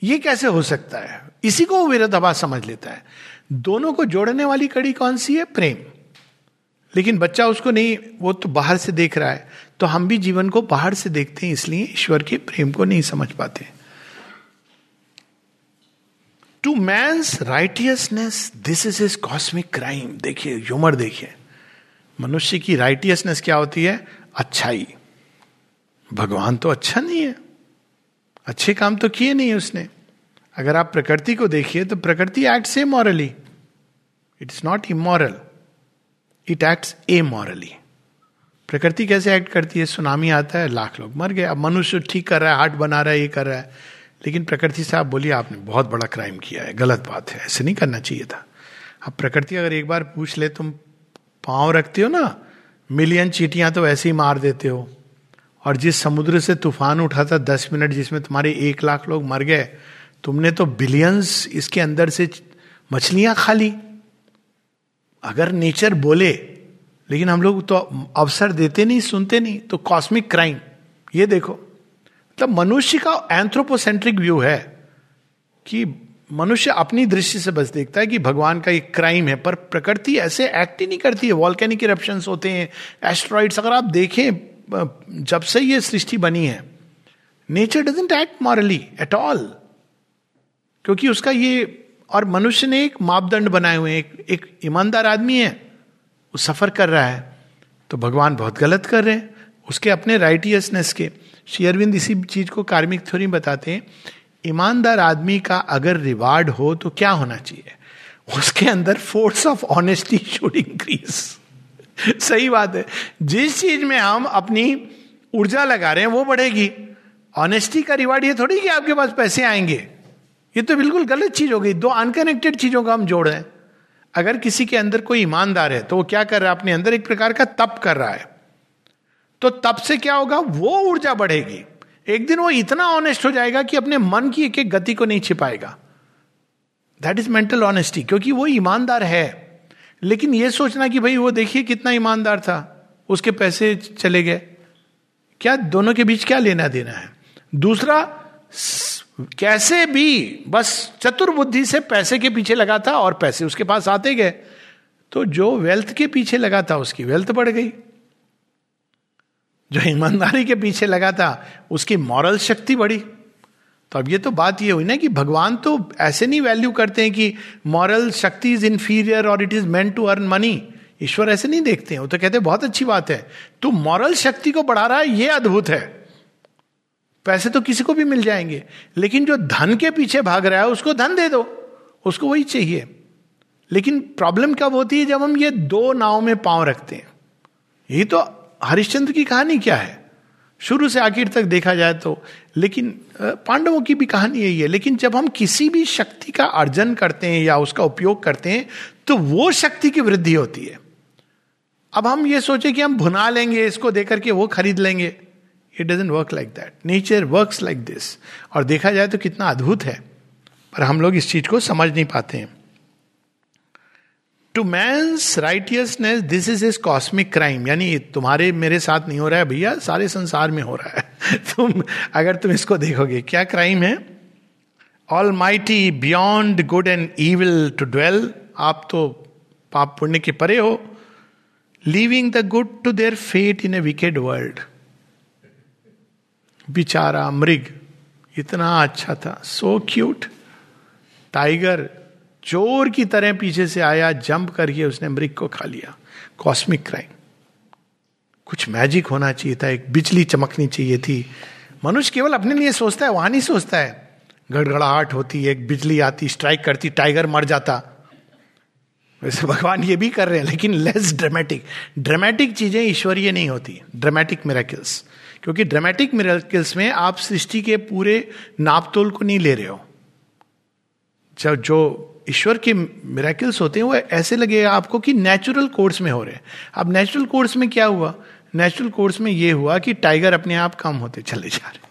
ये कैसे हो सकता है? इसी को वो समझ लेता है। दोनों को जोड़ने वाली कड़ी कौन सी है? प्रेम। लेकिन बच्चा उसको नहीं, वो तो बाहर से देख रहा है। तो हम भी जीवन को बाहर से देखते हैं, इसलिए ईश्वर के प्रेम को नहीं समझ पाते। To man righteousness this is is cosmic crime देखिए ह्यूमर देखिए। मनुष्य की राइटियसनेस क्या होती है? अच्छाई। भगवान तो अच्छा नहीं है। अच्छे काम तो किए नहीं उसने। अगर आप प्रकृति को देखिए तो प्रकृति एक्ट से morally it is not immoral it acts amorally प्रकृति कैसे एक्ट करती है? सुनामी आता है, लाख लोग मर गए। अब मनुष्य ठीक कर रहा है हार्ट बना रहा है, ये कर रहा है। लेकिन प्रकृति से आप बोलिए, आपने बहुत बड़ा क्राइम किया है। गलत बात है। ऐसे नहीं करना चाहिए था। अब प्रकृति अगर एक बार पूछ ले, तुम पाँव रखते हो ना मिलियन चीटियाँ तो ऐसे ही मार देते हो। और जिस समुद्र से तूफ़ान उठा था दस मिनट जिसमें तुम्हारे एक लाख लोग मर गए, तुमने तो बिलियंस इसके अंदर से मछलियाँ खा ली। अगर नेचर बोले, लेकिन हम लोग तो अवसर देते नहीं, सुनते नहीं तो कॉस्मिक क्राइम ये देखो। मतलब मनुष्य का एंथ्रोपोसेंट्रिक व्यू है कि मनुष्य अपनी दृष्टि से बस देखता है कि भगवान का एक क्राइम है, पर प्रकृति ऐसे एक्ट ही नहीं करती है। वॉल्केनिक इरप्शन होते हैं एस्ट्रॉइड्स अगर आप देखें जब से ये सृष्टि बनी है nature doesn't act morally at all क्योंकि उसका ये और मनुष्य ने एक मापदंड बनाए हुए एक, एक ईमानदार आदमी है वो सफ़र कर रहा है तो भगवान बहुत गलत कर रहे हैं। उसके अपने राइटियसनेस के श्री अरविंद इसी चीज़ को कार्मिक थ्योरी बताते हैं ईमानदार आदमी का अगर रिवार्ड हो तो क्या होना चाहिए? उसके अंदर force of honesty should increase सही बात है। जिस चीज़ में हम अपनी ऊर्जा लगा रहे हैं, वो बढ़ेगी। ऑनेस्टी का रिवार्ड ये थोड़ी कि आपके पास पैसे आएँगे। ये तो बिल्कुल गलत चीज़ हो गई। दो अनकनेक्टेड चीज़ों का हम जोड़ रहे हैं। अगर किसी के अंदर कोई ईमानदार है तो वो क्या कर रहा है? अपने अंदर एक प्रकार का तप कर रहा है। तो तप से क्या होगा? वो ऊर्जा बढ़ेगी। एक दिन वो इतना ऑनेस्ट हो जाएगा कि अपने मन की एक एक गति को नहीं छिपाएगा। दैट इज़ मेंटल ऑनेस्टी क्योंकि वो ईमानदार है। लेकिन ये सोचना कि भाई वो देखिए कितना ईमानदार था, उसके पैसे चले गए। क्या दोनों के बीच क्या लेना देना है? दूसरा कैसे भी बस चतुर्बुद्धि से पैसे के पीछे लगा था और पैसे उसके पास आते गए। तो जो वेल्थ के पीछे लगा था, उसकी वेल्थ बढ़ गई। जो ईमानदारी के पीछे लगा था, उसकी मॉरल शक्ति बढ़ी। तो अब ये तो बात ये हुई ना कि भगवान तो ऐसे नहीं वैल्यू करते हैं कि मॉरल शक्ति इज़ इंफीरियर और it is meant to earn money ईश्वर ऐसे नहीं देखते हैं। वो तो कहते हैं, बहुत अच्छी बात है। तू मॉरल शक्ति को बढ़ा रहा है, ये अद्भुत है। पैसे तो किसी को भी मिल जाएँगे। लेकिन जो धन के पीछे भाग रहा है, उसको धन दे दो। उसको वही चाहिए। लेकिन प्रॉब्लम कब होती है जब हम ये दो नाव में पाँव रखते हैं? यही तो हरिश्चंद्र की कहानी क्या है? शुरू से आखिर तक देखा जाए तो। लेकिन पांडवों की भी कहानी यही है। लेकिन जब हम किसी भी शक्ति का अर्जन करते हैं या उसका उपयोग करते हैं तो वो शक्ति की वृद्धि होती है। अब हम ये सोचे कि हम भुना लेंगे, इसको देकर के वो खरीद लेंगे। It doesn't work like that nature work like this और देखा जाए तो कितना अद्भुत है। पर हम लोग इस चीज़ को समझ नहीं पाते हैं। To man's righteousness this is is cosmic crime यानी तुम्हारे, मेरे साथ नहीं हो रहा है भैया, सारे संसार में हो रहा है। तुम, अगर तुम इसको देखोगे, क्या क्राइम है? Almighty beyond good and evil to dwell आप तो पाप पुण्य के परे हो। Leaving the good to their fate in a wicked world बिचारा मृग, इतना अच्छा था। सो क्यूट टाइगर चोर की तरह पीछे से आया, जंप करके उसने मृग को खा लिया। कॉस्मिक क्राइम कुछ मैजिक होना चाहिए था, एक बिजली चमकनी चाहिए थी। मनुष्य केवल अपने लिए सोचता है, वहाँ नहीं सोचता है। गड़गड़ाहट होती, एक बिजली आती स्ट्राइक करती टाइगर मर जाता। वैसे भगवान ये भी कर रहे हैं, लेकिन लेस ड्रामेटिक ड्रामेटिक चीज़ें ईश्वरीय नहीं होती ड्रामेटिक मेरेकल्स क्योंकि ड्रामेटिक मेरेकल्स में आप सृष्टि के पूरे नापतोल को नहीं ले रहे हो। जब जो ईश्वर के मेरेकल्स होते हैं, वो ऐसे लगेगा आपको कि नेचुरल कोर्स में हो रहे हैं। अब नेचुरल कोर्स में क्या हुआ? नेचुरल कोर्स में ये हुआ कि टाइगर अपने आप कम होते चले जा रहे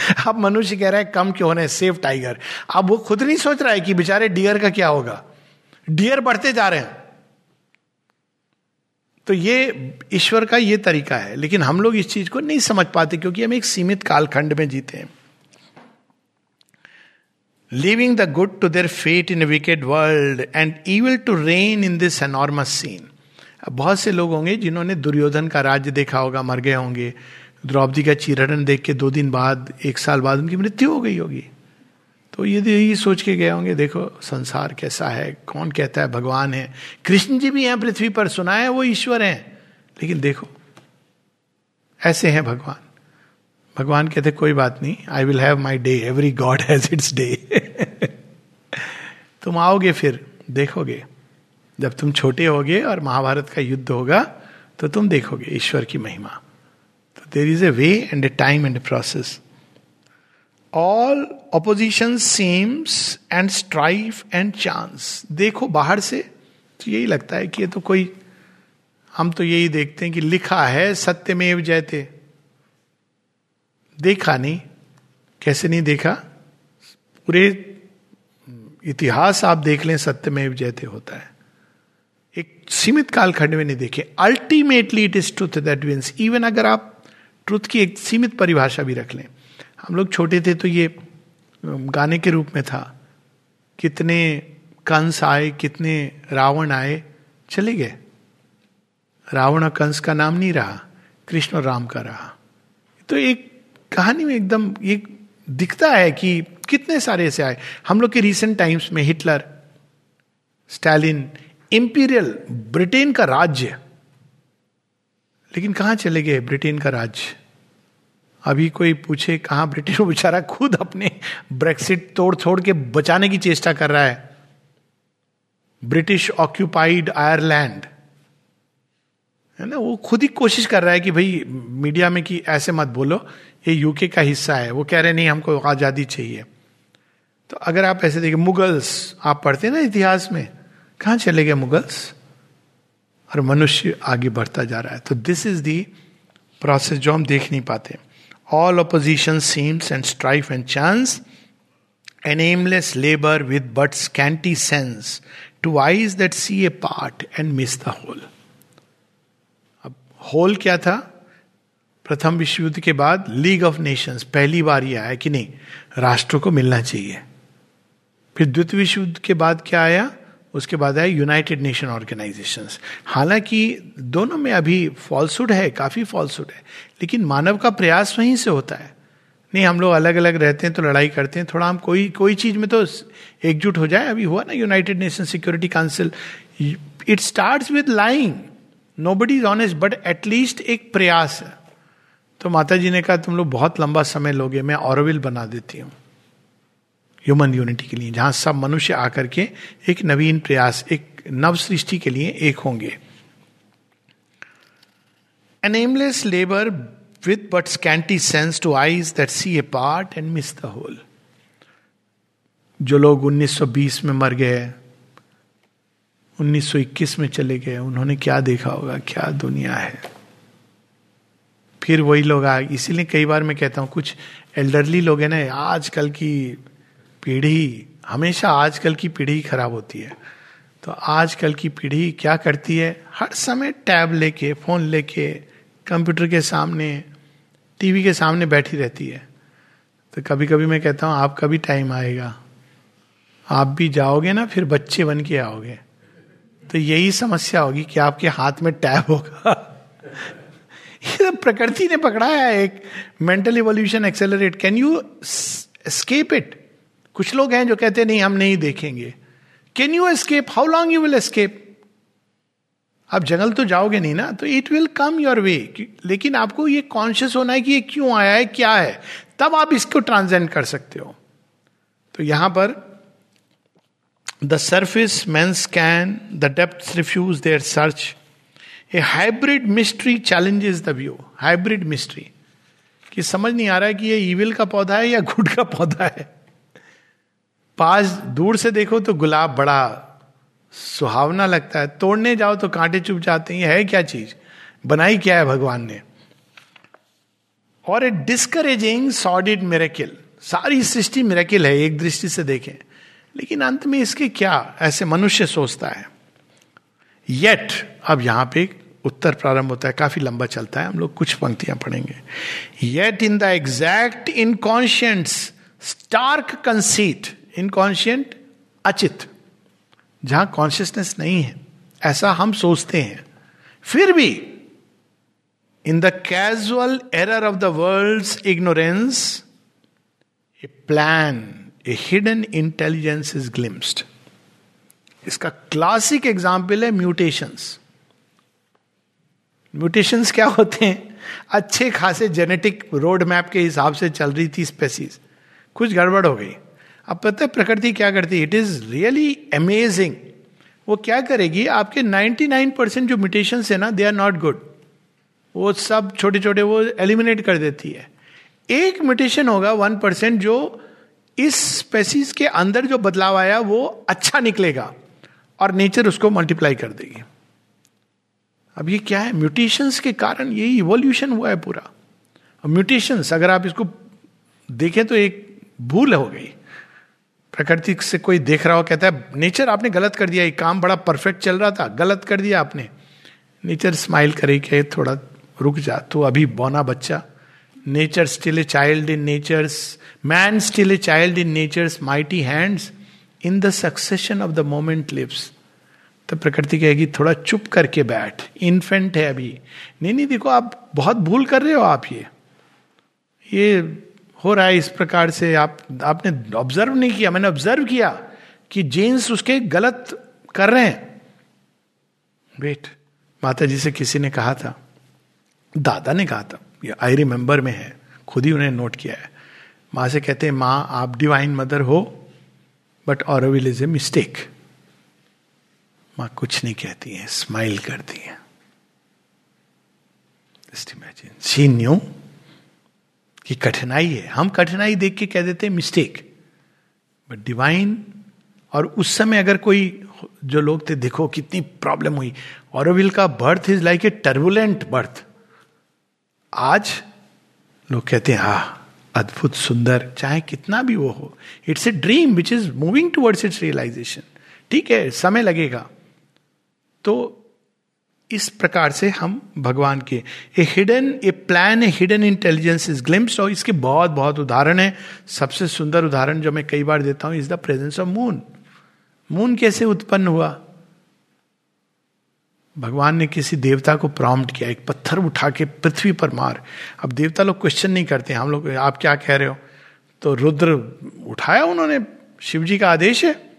अब मनुष्य कह रहा है, कम क्यों होने सेफ़ टाइगर अब वो खुद नहीं सोच रहा है कि बेचारे डियर का क्या होगा। डियर बढ़ते जा रहे हैं। तो ये ईश्वर का ये तरीका है। लेकिन हम लोग इस चीज़ को नहीं समझ पाते क्योंकि हम एक सीमित कालखंड में जीते हैं। Leaving the good to their fate in wicked world and evil to reign in this enormous scene अब बहुत से लोग होंगे जिन्होंने दुर्योधन का राज्य देखा होगा, मर गए होंगे। द्रौपदी का चीरहरण देख के दो दिन बाद, एक साल बाद उनकी मृत्यु हो गई होगी। तो ये यही सोच के गए होंगे, देखो संसार कैसा है, कौन कहता है भगवान है। कृष्ण जी भी हैं पृथ्वी पर, सुना है वो ईश्वर हैं। लेकिन देखो, ऐसे हैं भगवान। भगवान कहते, कोई बात नहीं I will have my day every god has its day तुम आओगे फिर, देखोगे। जब तुम छोटे होगे और महाभारत का युद्ध होगा तो तुम देखोगे ईश्वर की महिमा। तो there is a way and a time and a process all opposition seems and strife and chance देखो बाहर से तो यही लगता है कि ये तो कोई, हम तो यही देखते हैं कि लिखा है, सत्यमेव जयते। देखा नहीं। कैसे नहीं देखा? पूरे इतिहास आप देख लें सत्यमेव जयते होता है। एक सीमित कालखंड में नहीं देखे। Ultimately it is truth that means even अगर आप ट्रुथ की एक सीमित परिभाषा भी रख लें। हम लोग छोटे थे तो ये गाने के रूप में था। कितने कंस आए, कितने रावण आए, चले गए। रावण और कंस का नाम नहीं रहा, कृष्ण और राम का रहा। तो एक कहानी में एकदम ये दिखता है कि कितने सारे ऐसे आए। हम लोग के रिसेंट टाइम्स में हिटलर, स्टैलिन इंपीरियल ब्रिटेन का राज्य। लेकिन कहाँ चले गए ब्रिटेन का राज्य? अभी कोई पूछे कहा ब्रिटेन बेचारा खुद अपने ब्रेक्सिट तोड़ छोड़ के बचाने की चेष्टा कर रहा है। ब्रिटिश ऑक्यूपाइड आयरलैंड है ना? वो खुद ही कोशिश कर रहा है कि भाई, मीडिया में कि ऐसे मत बोलो। ये यूके का हिस्सा है। वो कह रहे नहीं, हमको आज़ादी चाहिए। तो अगर आप ऐसे देखिए, मुगल्स, आप पढ़ते हैं ना इतिहास में, कहा चले गए मुगल्स? और मनुष्य आगे बढ़ता जा रहा है। तो दिस इज़ दी प्रोसेस जो हम देख नहीं पाते। All opposition seems and strife and chance an aimless labour with but scanty sense to eyes that see a part and miss the whole अब होल क्या था? प्रथम विश्व युद्ध के बाद लीग ऑफ़ नेशंस पहली बार ये आया कि नहीं, राष्ट्र को मिलना चाहिए। फिर द्वितीय विश्व युद्ध के बाद क्या आया? उसके बाद आया यूनाइटेड नेशन ऑर्गेनाइजेशन हालाँकि दोनों में अभी फॉल्सुड है, काफ़ी फॉल्सुड है, लेकिन मानव का प्रयास वहीं से होता है। नहीं, हम लोग अलग अलग रहते हैं तो लड़ाई करते हैं, थोड़ा हम कोई कोई चीज़ में तो एकजुट हो जाए, अभी हुआ ना United Nation Security Council it start with lying nobody is honest but at least एक प्रयास है। तो माता जी ने कहा, तुम लोग बहुत लंबा समय लोगे, मैं औरविल बना देती हूँ ह्यूमन यूनिटी के लिए, जहाँ सब मनुष्य आकर के एक नवीन प्रयास, एक नव सृष्टि के लिए एक होंगे. An aimless लेबर विथ but scanty sense to eyes that see a part and miss the whole जो लोग 1920 में मर गए 1921 में चले गए, उन्होंने क्या देखा होगा? क्या दुनिया है? फिर वही लोग आ इसीलिए कई बार मैं कहता हूँ, कुछ एल्डरली लोग हैं ना, आजकल की पीढ़ी, हमेशा आजकल की पीढ़ी खराब होती है। तो आजकल की पीढ़ी क्या करती है? हर समय टैब लेके, फ़ोन लेके, कंप्यूटर के सामने, टीवी के सामने बैठी रहती है। तो कभी कभी मैं कहता हूँ, आपका भी टाइम आएगा। आप भी जाओगे ना, फिर बच्चे बन के आओगे। तो यही समस्या होगी कि आपके हाथ में टैब होगा। ये तो प्रकृति ने पकड़ा है, एक mental evolution accelerate can you escape it कुछ लोग हैं जो कहते हैं, नहीं, हम नहीं देखेंगे. Can you escape how long you will escape आप जंगल तो जाओगे नहीं ना तो it will come your way लेकिन आपको ये कॉन्शियस होना है कि ये क्यों आया है, क्या है? तब आप इसको ट्रांसजेंड कर सकते हो। तो यहाँ पर the surface men scan the depth refuse there search a hybrid mystery challenges the view hybrid mystery कि समझ नहीं आ रहा है कि ये ईविल का पौधा है या गुड का पौधा है। पास दूर से देखो तो गुलाब बड़ा सुहावना लगता है। तोड़ने जाओ तो कांटे चुप जाते हैं। है क्या चीज़? बनाई क्या है भगवान ने? और ए डिस्करेजिंग सॉडिड मेरेकिल सारी सृष्टि मेरेकिल है, एक दृष्टि से देखें। लेकिन अंत में इसके क्या? ऐसे मनुष्य सोचता है। येट अब यहाँ पे उत्तर प्रारंभ होता है, काफ़ी लंबा चलता है, हम लोग कुछ पंक्तियाँ पढ़ेंगे। Yet in the exact inconscience stark conceit inconscient अचित जहाँ कॉन्शियसनेस नहीं है, ऐसा हम सोचते हैं। फिर भी in the casual error of the world ignorance a plan a hidden intelligence is glimpsed इसका क्लासिक एग्ज़ाम्पल है म्यूटेशंस म्यूटेशंस क्या होते हैं? अच्छे खासे जेनेटिक रोड मैप के हिसाब से चल रही थी स्पेसीज कुछ गड़बड़ हो गई। अब पता है प्रकृति क्या करती है? इट इज़ रियली अमेजिंग वो क्या करेगी? आपके 99 परसेंट जो म्यूटेशन है ना दे आर नॉट गुड वो सब छोटे छोटे वो एलिमिनेट कर देती है। एक म्यूटेशन होगा वन परसेंट जो इस स्पेसीज के अंदर जो बदलाव आया, वो अच्छा निकलेगा और नेचर उसको मल्टीप्लाई कर देगी। अब ये क्या है? म्यूटेशंस के कारण यही इवोल्यूशन हुआ है पूरा। म्यूटेशंस अगर आप इसको देखें तो एक भूल हो गई। प्रकृति से कोई देख रहा हो, कहता है नेचर आपने गलत कर दिया, ये काम बड़ा परफेक्ट चल रहा था, गलत कर दिया आपने। नेचर स्माइल करे कि थोड़ा रुक जा तो अभी बौना बच्चा। Nature still a child in nature's man still a child in nature's mighty hands in the succession of the moment lives तो प्रकृति कहेगी, थोड़ा चुप करके बैठ। इन्फेंट है अभी। नहीं नहीं, देखो, आप बहुत भूल कर रहे हो आप ये। ये हो रहा है इस प्रकार से आप, आपने ऑब्ज़र्व नहीं किया। मैंने ऑब्ज़र्व किया कि जेन्स उसके गलत कर रहे हैं। वेट माता जी से किसी ने कहा था? दादा ने कहा था। ये आई रिमेंबर में है। खुद ही उन्हें नोट किया है। माँ से कहते हैं, माँ, आप डिवाइन मदर हो but Auroville is a mistake माँ कुछ नहीं कहती है स्माइल करती है। इमेजिन शी न्यू कि कठिनाई है। हम कठिनाई देख के कह देते हैं मिस्टेक बट डिवाइन और उस समय अगर कोई जो लोग थे देखो कितनी प्रॉब्लम हुई। ऑरोविल का birth is like a turbulent birth आज लोग कहते हैं हा अद्भुत सुंदर चाहे कितना भी वो हो। It's a dream which is moving towards its realisation ठीक है समय लगेगा। तो इस प्रकार से हम भगवान के a hidden a plan a hidden intelligence is glimpse और इसके बहुत बहुत उदाहरण है। सबसे सुंदर उदाहरण जो मैं कई बार देता हूँ is the presence of moon moon कैसे उत्पन्न हुआ? भगवान ने किसी देवता को प्रॉम्प्ट किया, एक पत्थर उठा के पृथ्वी पर मार। अब देवता लोग क्वेश्चन नहीं करते हम लोग, आप क्या कह रहे हो? तो रुद्र उठाया उन्होंने, शिव जी का आदेश है।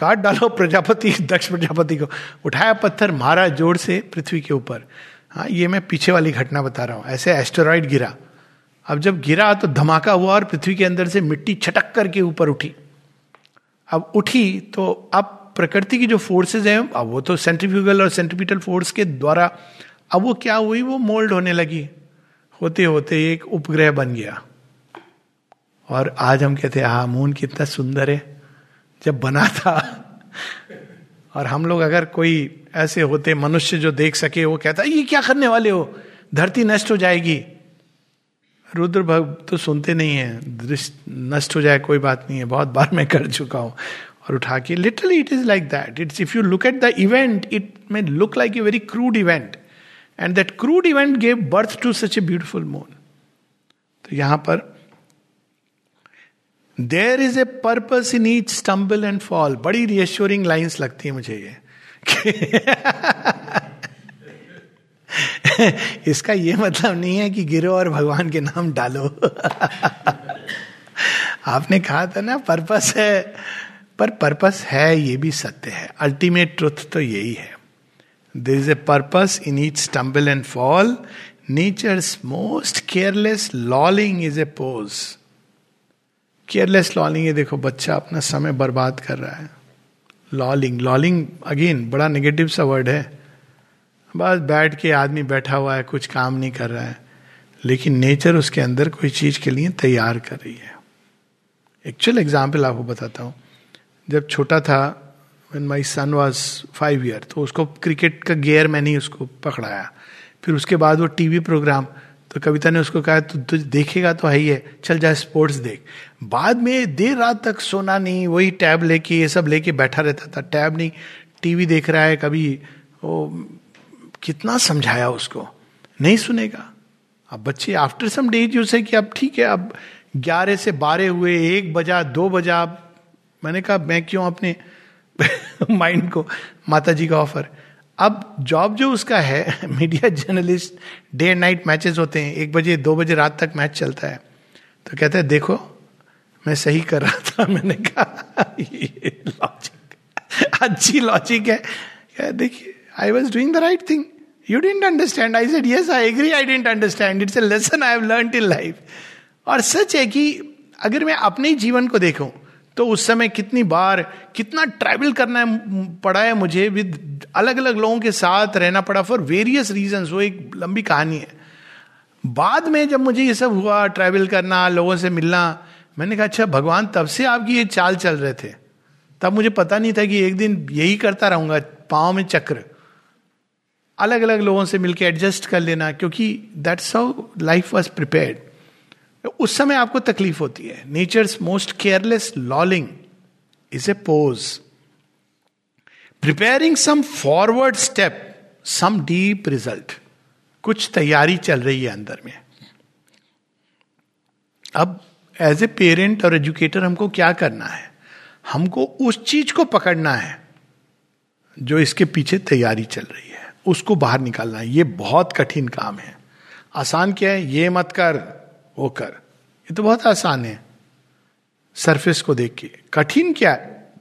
काट डालो प्रजापति, दक्ष प्रजापति को। उठाया पत्थर, मारा ज़ोर से पृथ्वी के ऊपर। हाँ ये मैं पीछे वाली घटना बता रहा हूँ। ऐसे एस्टेरॉइड गिरा। अब जब गिरा तो धमाका हुआ और पृथ्वी के अंदर से मिट्टी छटक करके ऊपर उठी। अब उठी तो अब प्रकृति की जो फोर्सेज हैं, अब वो तो सेंट्रीफ्यूगल और सेंट्रीपिटल फोर्स के द्वारा, अब वो क्या हुई? वो मोल्ड होने लगी। होते होते एक उपग्रह बन गया। और आज हम कहते हैं हा मून कितना सुंदर है। जब बना था। और हम लोग अगर कोई ऐसे होते, मनुष्य जो देख सके, वो कहता, ये क्या करने वाले हो? धरती नष्ट हो जाएगी। रुद्र भग तो सुनते नहीं है। दृष्ट, नष्ट हो जाए कोई बात नहीं है। बहुत बार मैं कर चुका हूँ। और उठा के literally it is like that it's if you look at the event it may look like a very crude event and that crude event gave birth to such a beautiful moon तो यहाँ पर there is a purpose in each stumble and fall बड़ी रियश्योरिंग लाइन्स लगती है मुझे ये। इसका ये मतलब नहीं है कि गिरो और भगवान के नाम डालो। आपने कहा था ना पर्पस है, पर पर्पस है, ये भी सत्य है। अल्टीमेट ट्रुथ तो यही है। There is a purpose in each stumble and fall nature's most careless lolling is a pose careless lolling है देखो बच्चा अपना समय बर्बाद कर रहा है। लॉलिंग लॉलिंग अगेन बड़ा नेगेटिव सा वर्ड है। बस बैठ के आदमी बैठा हुआ है, कुछ काम नहीं कर रहा है। लेकिन नेचर उसके अंदर कोई चीज़ के लिए तैयार कर रही है। एक्चुअल एग्ज़ाम्पल आपको बताता हूँ। जब छोटा था, when my son was five year तो उसको क्रिकेट का गेयर मैंने उसको पकड़ाया। फिर उसके बाद वो टीवी प्रोग्राम तो कविता ने उसको कहा, तू देखेगा तो है ही है, चल जा स्पोर्ट्स देख. बाद में देर रात तक सोना नहीं, वही टैब लेके, ये सब लेके बैठा रहता था। टैब नहीं, टीवी देख रहा है कभी वो कितना समझाया उसको। नहीं सुनेगा। अब बच्चे आफ्टर सम डेज़ यू से कि अब ठीक है, अब ग्यारह से बारह हुए, एक बजा, दो बजा मैंने कहा, मैं क्यों अपने माइंड को माता जी का ऑफ़र अब जॉब जो उसका है media journalist day and night matches होते हैं, एक बजे, दो बजे रात तक मैच चलता है। तो कहते हैं, देखो, मैं सही कर रहा था, मैंने कहा लॉजिक अच्छी लॉजिक है। देखिए I was doing the right thing you don't understand I said yes I agree I don't understand it's a lesson I have learn in life और सच है कि अगर मैं अपने जीवन को देखूँ तो उस समय कितनी बार, कितना ट्रैवल करना है, पड़ा है मुझे विद अलग अलग लोगों के साथ रहना पड़ा फॉर वेरियस रीजन वो एक लंबी कहानी है। बाद में जब मुझे ये सब हुआ ट्रैवल करना, लोगों से मिलना, मैंने कहा अच्छा भगवान, तब से आपकी ये चाल चल रहे थे। तब मुझे पता नहीं था कि एक दिन यही करता रहूँगा, पाँव में चक्र। अलग अलग लोगों से मिलकर एडजस्ट कर लेना, क्योंकि that's how life was prepared उस समय आपको तकलीफ़ होती है। Nature's most careless lolling is a pose preparing some forward step some deep result कुछ तैयारी चल रही है अंदर में। अब एज ए पेरेंट और एजुकेटर हमको क्या करना है? हमको उस चीज़ को पकड़ना है जो इसके पीछे तैयारी चल रही है। उसको बाहर निकालना है। ये बहुत कठिन काम है। आसान क्या है? ये मत कर। वो कर ये तो बहुत आसान है। सरफेस को देख के। कठिन क्या है?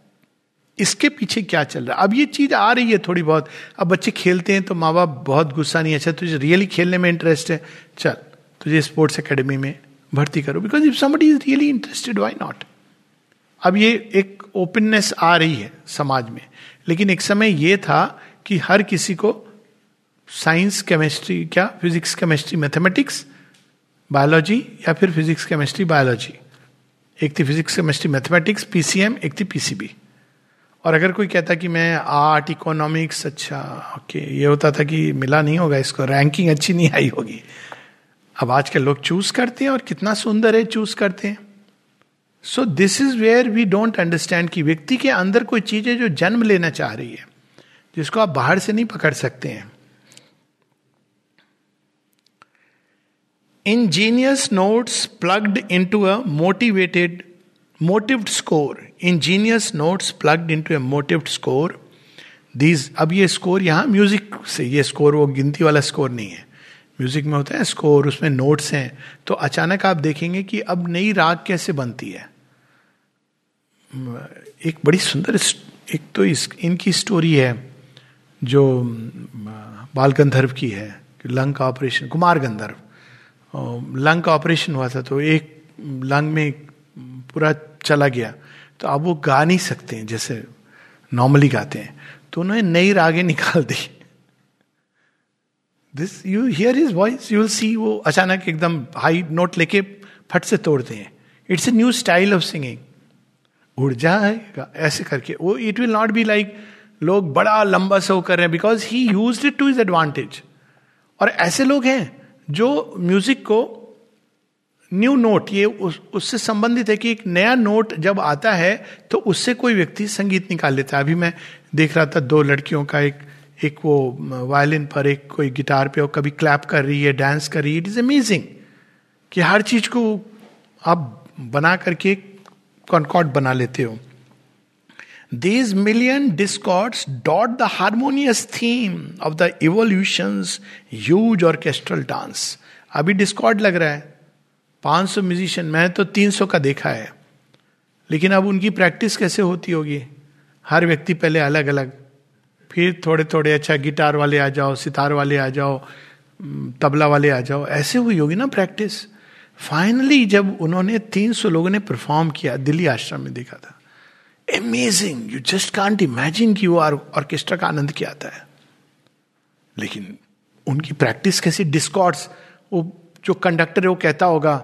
इसके पीछे क्या चल रहा है? अब ये चीज़ आ रही है थोड़ी बहुत। अब बच्चे खेलते हैं तो माँ बाप बहुत गुस्सा नहीं अच्छा तुझे रियली खेलने में इंटरेस्ट है? चल, तुझे स्पोर्ट्स एकेडमी में भर्ती करो। Because if somebody is really interested why not अब ये एक ओपननेस आ रही है समाज में। लेकिन एक समय ये था कि हर किसी को साइंस केमिस्ट्री क्या? फिजिक्स केमिस्ट्री मैथमेटिक्स बायोलॉजी या फिर फिजिक्स केमिस्ट्री, बायोलॉजी। एक थी फिजिक्स केमिस्ट्री, मैथमेटिक्स, पीसीएम, एक थी पीसीबी। और अगर कोई कहता कि मैं आर्ट, इकोनॉमिक्स अच्छा ओके, ये होता था कि मिला नहीं होगा इसको, रैंकिंग अच्छी नहीं आई होगी। अब आज के लोग चूज़ करते हैं और कितना सुंदर है चूज़ करते हैं। So this is where we don't understand कि व्यक्ति के अंदर कोई चीज़ है जो जन्म लेना चाह रही है, जिसको आप बाहर से नहीं पकड़ सकते हैं। Ingenious notes plugged into a motivated, motived score. Ingenious notes plugged into a motived score. These अब ये स्कोर यहाँ म्यूज़िक से, ये स्कोर वो गिनती वाला स्कोर नहीं है। म्यूज़िक में होता है स्कोर उसमें नोट्स हैं। तो अचानक आप देखेंगे कि अब नई राग कैसे बनती है। एक बड़ी सुंदर एक तो इस, इनकी स्टोरी है, जो बाल गंधर्व की है लंग का ऑपरेशन कुमार गंधर्व। लंग का ऑपरेशन हुआ था तो एक लंग में पूरा चला गया। तो अब वो गा नहीं सकते हैं, जैसे नॉर्मली गाते हैं। तो उन्होंने नई रागे निकाल दी। This you hear is voice you will see वो अचानक एकदम हाई नोट लेके फट से तोड़ते हैं। It's a new style of singing उड़ जाएगा, ऐसे करके। वो it will not be like लोग बड़ा लंबा शो कर रहे हैं because he use it to his advantage और ऐसे लोग हैं जो म्यूज़िक को न्यू नोट ये उस, उससे संबंधित है कि एक नया नोट जब आता है तो उससे कोई व्यक्ति संगीत निकाल लेता है। अभी मैं देख रहा था दो लड़कियों का एक एक वो वायलिन पर एक कोई गिटार पे और कभी क्लैप कर रही है डांस कर रही है। इट इज़ अमेजिंग कि हर चीज़ को आप बना करके कॉन्कॉर्ड बना लेते हो। These million discords dot the harmonious theme of the evolution's huge orchestral dance. अभी डिस्कॉर्ड लग रहा है। 500 म्यूजिशियन मैं तो 300 का देखा है। लेकिन अब उनकी प्रैक्टिस कैसे होती होगी? हर व्यक्ति पहले अलग अलग फिर थोड़े थोड़े अच्छा गिटार वाले आ जाओ, सितार वाले आ जाओ तबला वाले आ जाओ। ऐसे हुई होगी ना प्रैक्टिस फाइनली जब उन्होंने 300 लोगों ने परफॉर्म किया, दिल्ली आश्रम में देखा था। Amazing you just can't imagine कि वो ऑर्केस्ट्रा का आनंद क्या आता है। लेकिन उनकी प्रैक्टिस कैसी डिस्कॉर्ड्स वो जो कंडक्टर है, वो कहता होगा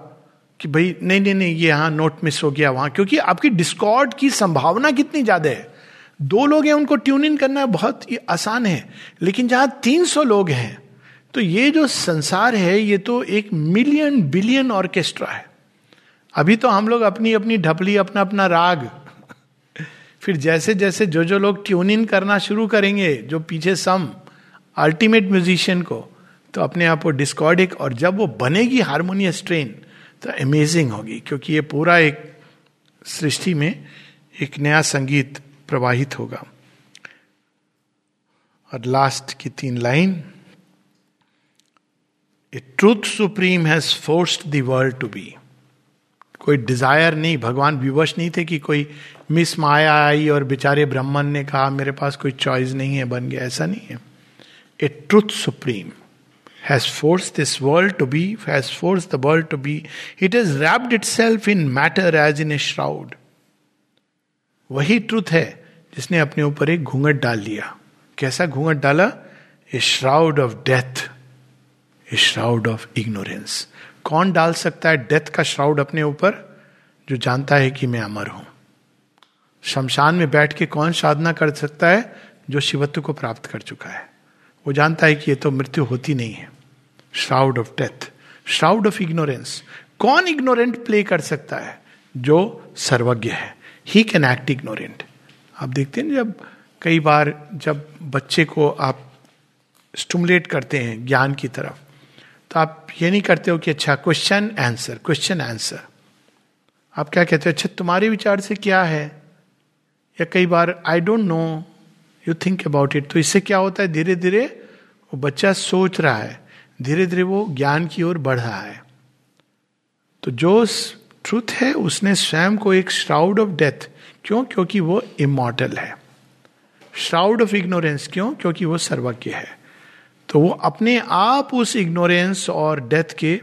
कि भाई, नहीं नहीं नहीं, ये यहाँ नोट मिस हो गया वहाँ। क्योंकि आपकी डिस्कॉर्ड की संभावना कितनी ज़्यादा है। दो लोग हैं, उनको ट्यून इन करना बहुत ही आसान है। लेकिन जहाँ तीन सौ लोग हैं तो ये जो संसार है, ये तो एक मिलियन बिलियन ऑर्केस्ट्रा है। अभी तो हम लोग अपनी अपनी ढपली अपना अपना राग फिर जैसे जैसे जो जो लोग ट्यून इन करना शुरू करेंगे, जो पीछे सम अल्टीमेट म्यूजिशियन को तो अपने आप वो डिस्कॉर्डिक और जब वो बनेगी हारमोनियस ट्रेन तो अमेजिंग होगी, क्योंकि ये पूरा एक सृष्टि में एक नया संगीत प्रवाहित होगा। और लास्ट की तीन line a truth supreme has forced the world to be कोई डिज़ायर नहीं, भगवान विवश नहीं थे कि कोई मिस माया आई और बेचारे ब्राह्मण ने कहा, मेरे पास कोई चॉइस नहीं है, बन गया, ऐसा नहीं है। A truth supreme has force this world to be has force the world to be it is wrapped itself in matter as in a shroud वही ट्रुथ है जिसने अपने ऊपर एक घूंघट डाल लिया कैसा घूंघट डाला? A shroud of death a shroud of ignorance कौन डाल सकता है डेथ का श्राउड अपने ऊपर? जो जानता है कि मैं अमर हूँ। शमशान में बैठ के कौन साधना कर सकता है जो शिवत्व को प्राप्त कर चुका है? वो जानता है कि ये तो मृत्यु होती नहीं है। Shroud of death shroud of ignorance कौन इग्नोरेंट प्ले कर सकता है? जो सर्वज्ञ है। ही कैन एक्ट इग्नोरेंट आप देखते हैं जब कई बार जब बच्चे को आप स्टमुलेट करते हैं ज्ञान की तरफ़ तो आप ये नहीं करते हो कि अच्छा क्वेश्चन आंसर क्वेश्चन आंसर आप क्या कहते हो अच्छा तुम्हारे विचार से क्या है? या कई बार I don't know you think about it तो इससे क्या होता है? धीरे धीरे वो बच्चा सोच रहा है। धीरे धीरे वो ज्ञान की ओर बढ़ रहा है। तो जो ट्रुथ है, उसने स्वयं को एक श्राउड ऑफ़ डेथ क्यों? क्योंकि वो इमोटल है। श्राउड ऑफ़ इग्नोरेंस क्यों? क्योंकि वो सर्वज्ञ है। तो वो अपने आप उस इग्नोरेंस और डेथ के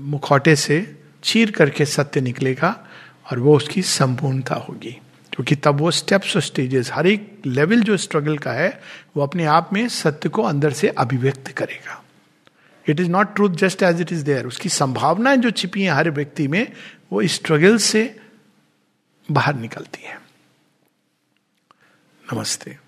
मुखौटे से चीर करके सत्य निकलेगा और वो उसकी संपूर्णता होगी। क्योंकि तब वो स्टेप्स और स्टेजेस हर एक लेवल जो स्ट्रगल का है, वो अपने आप में सत्य को अंदर से अभिव्यक्त करेगा। It is not truth just as it is there उसकी संभावनाएँ जो छिपी हैं हर व्यक्ति में, वो स्ट्रगल से बाहर निकलती है। नमस्ते।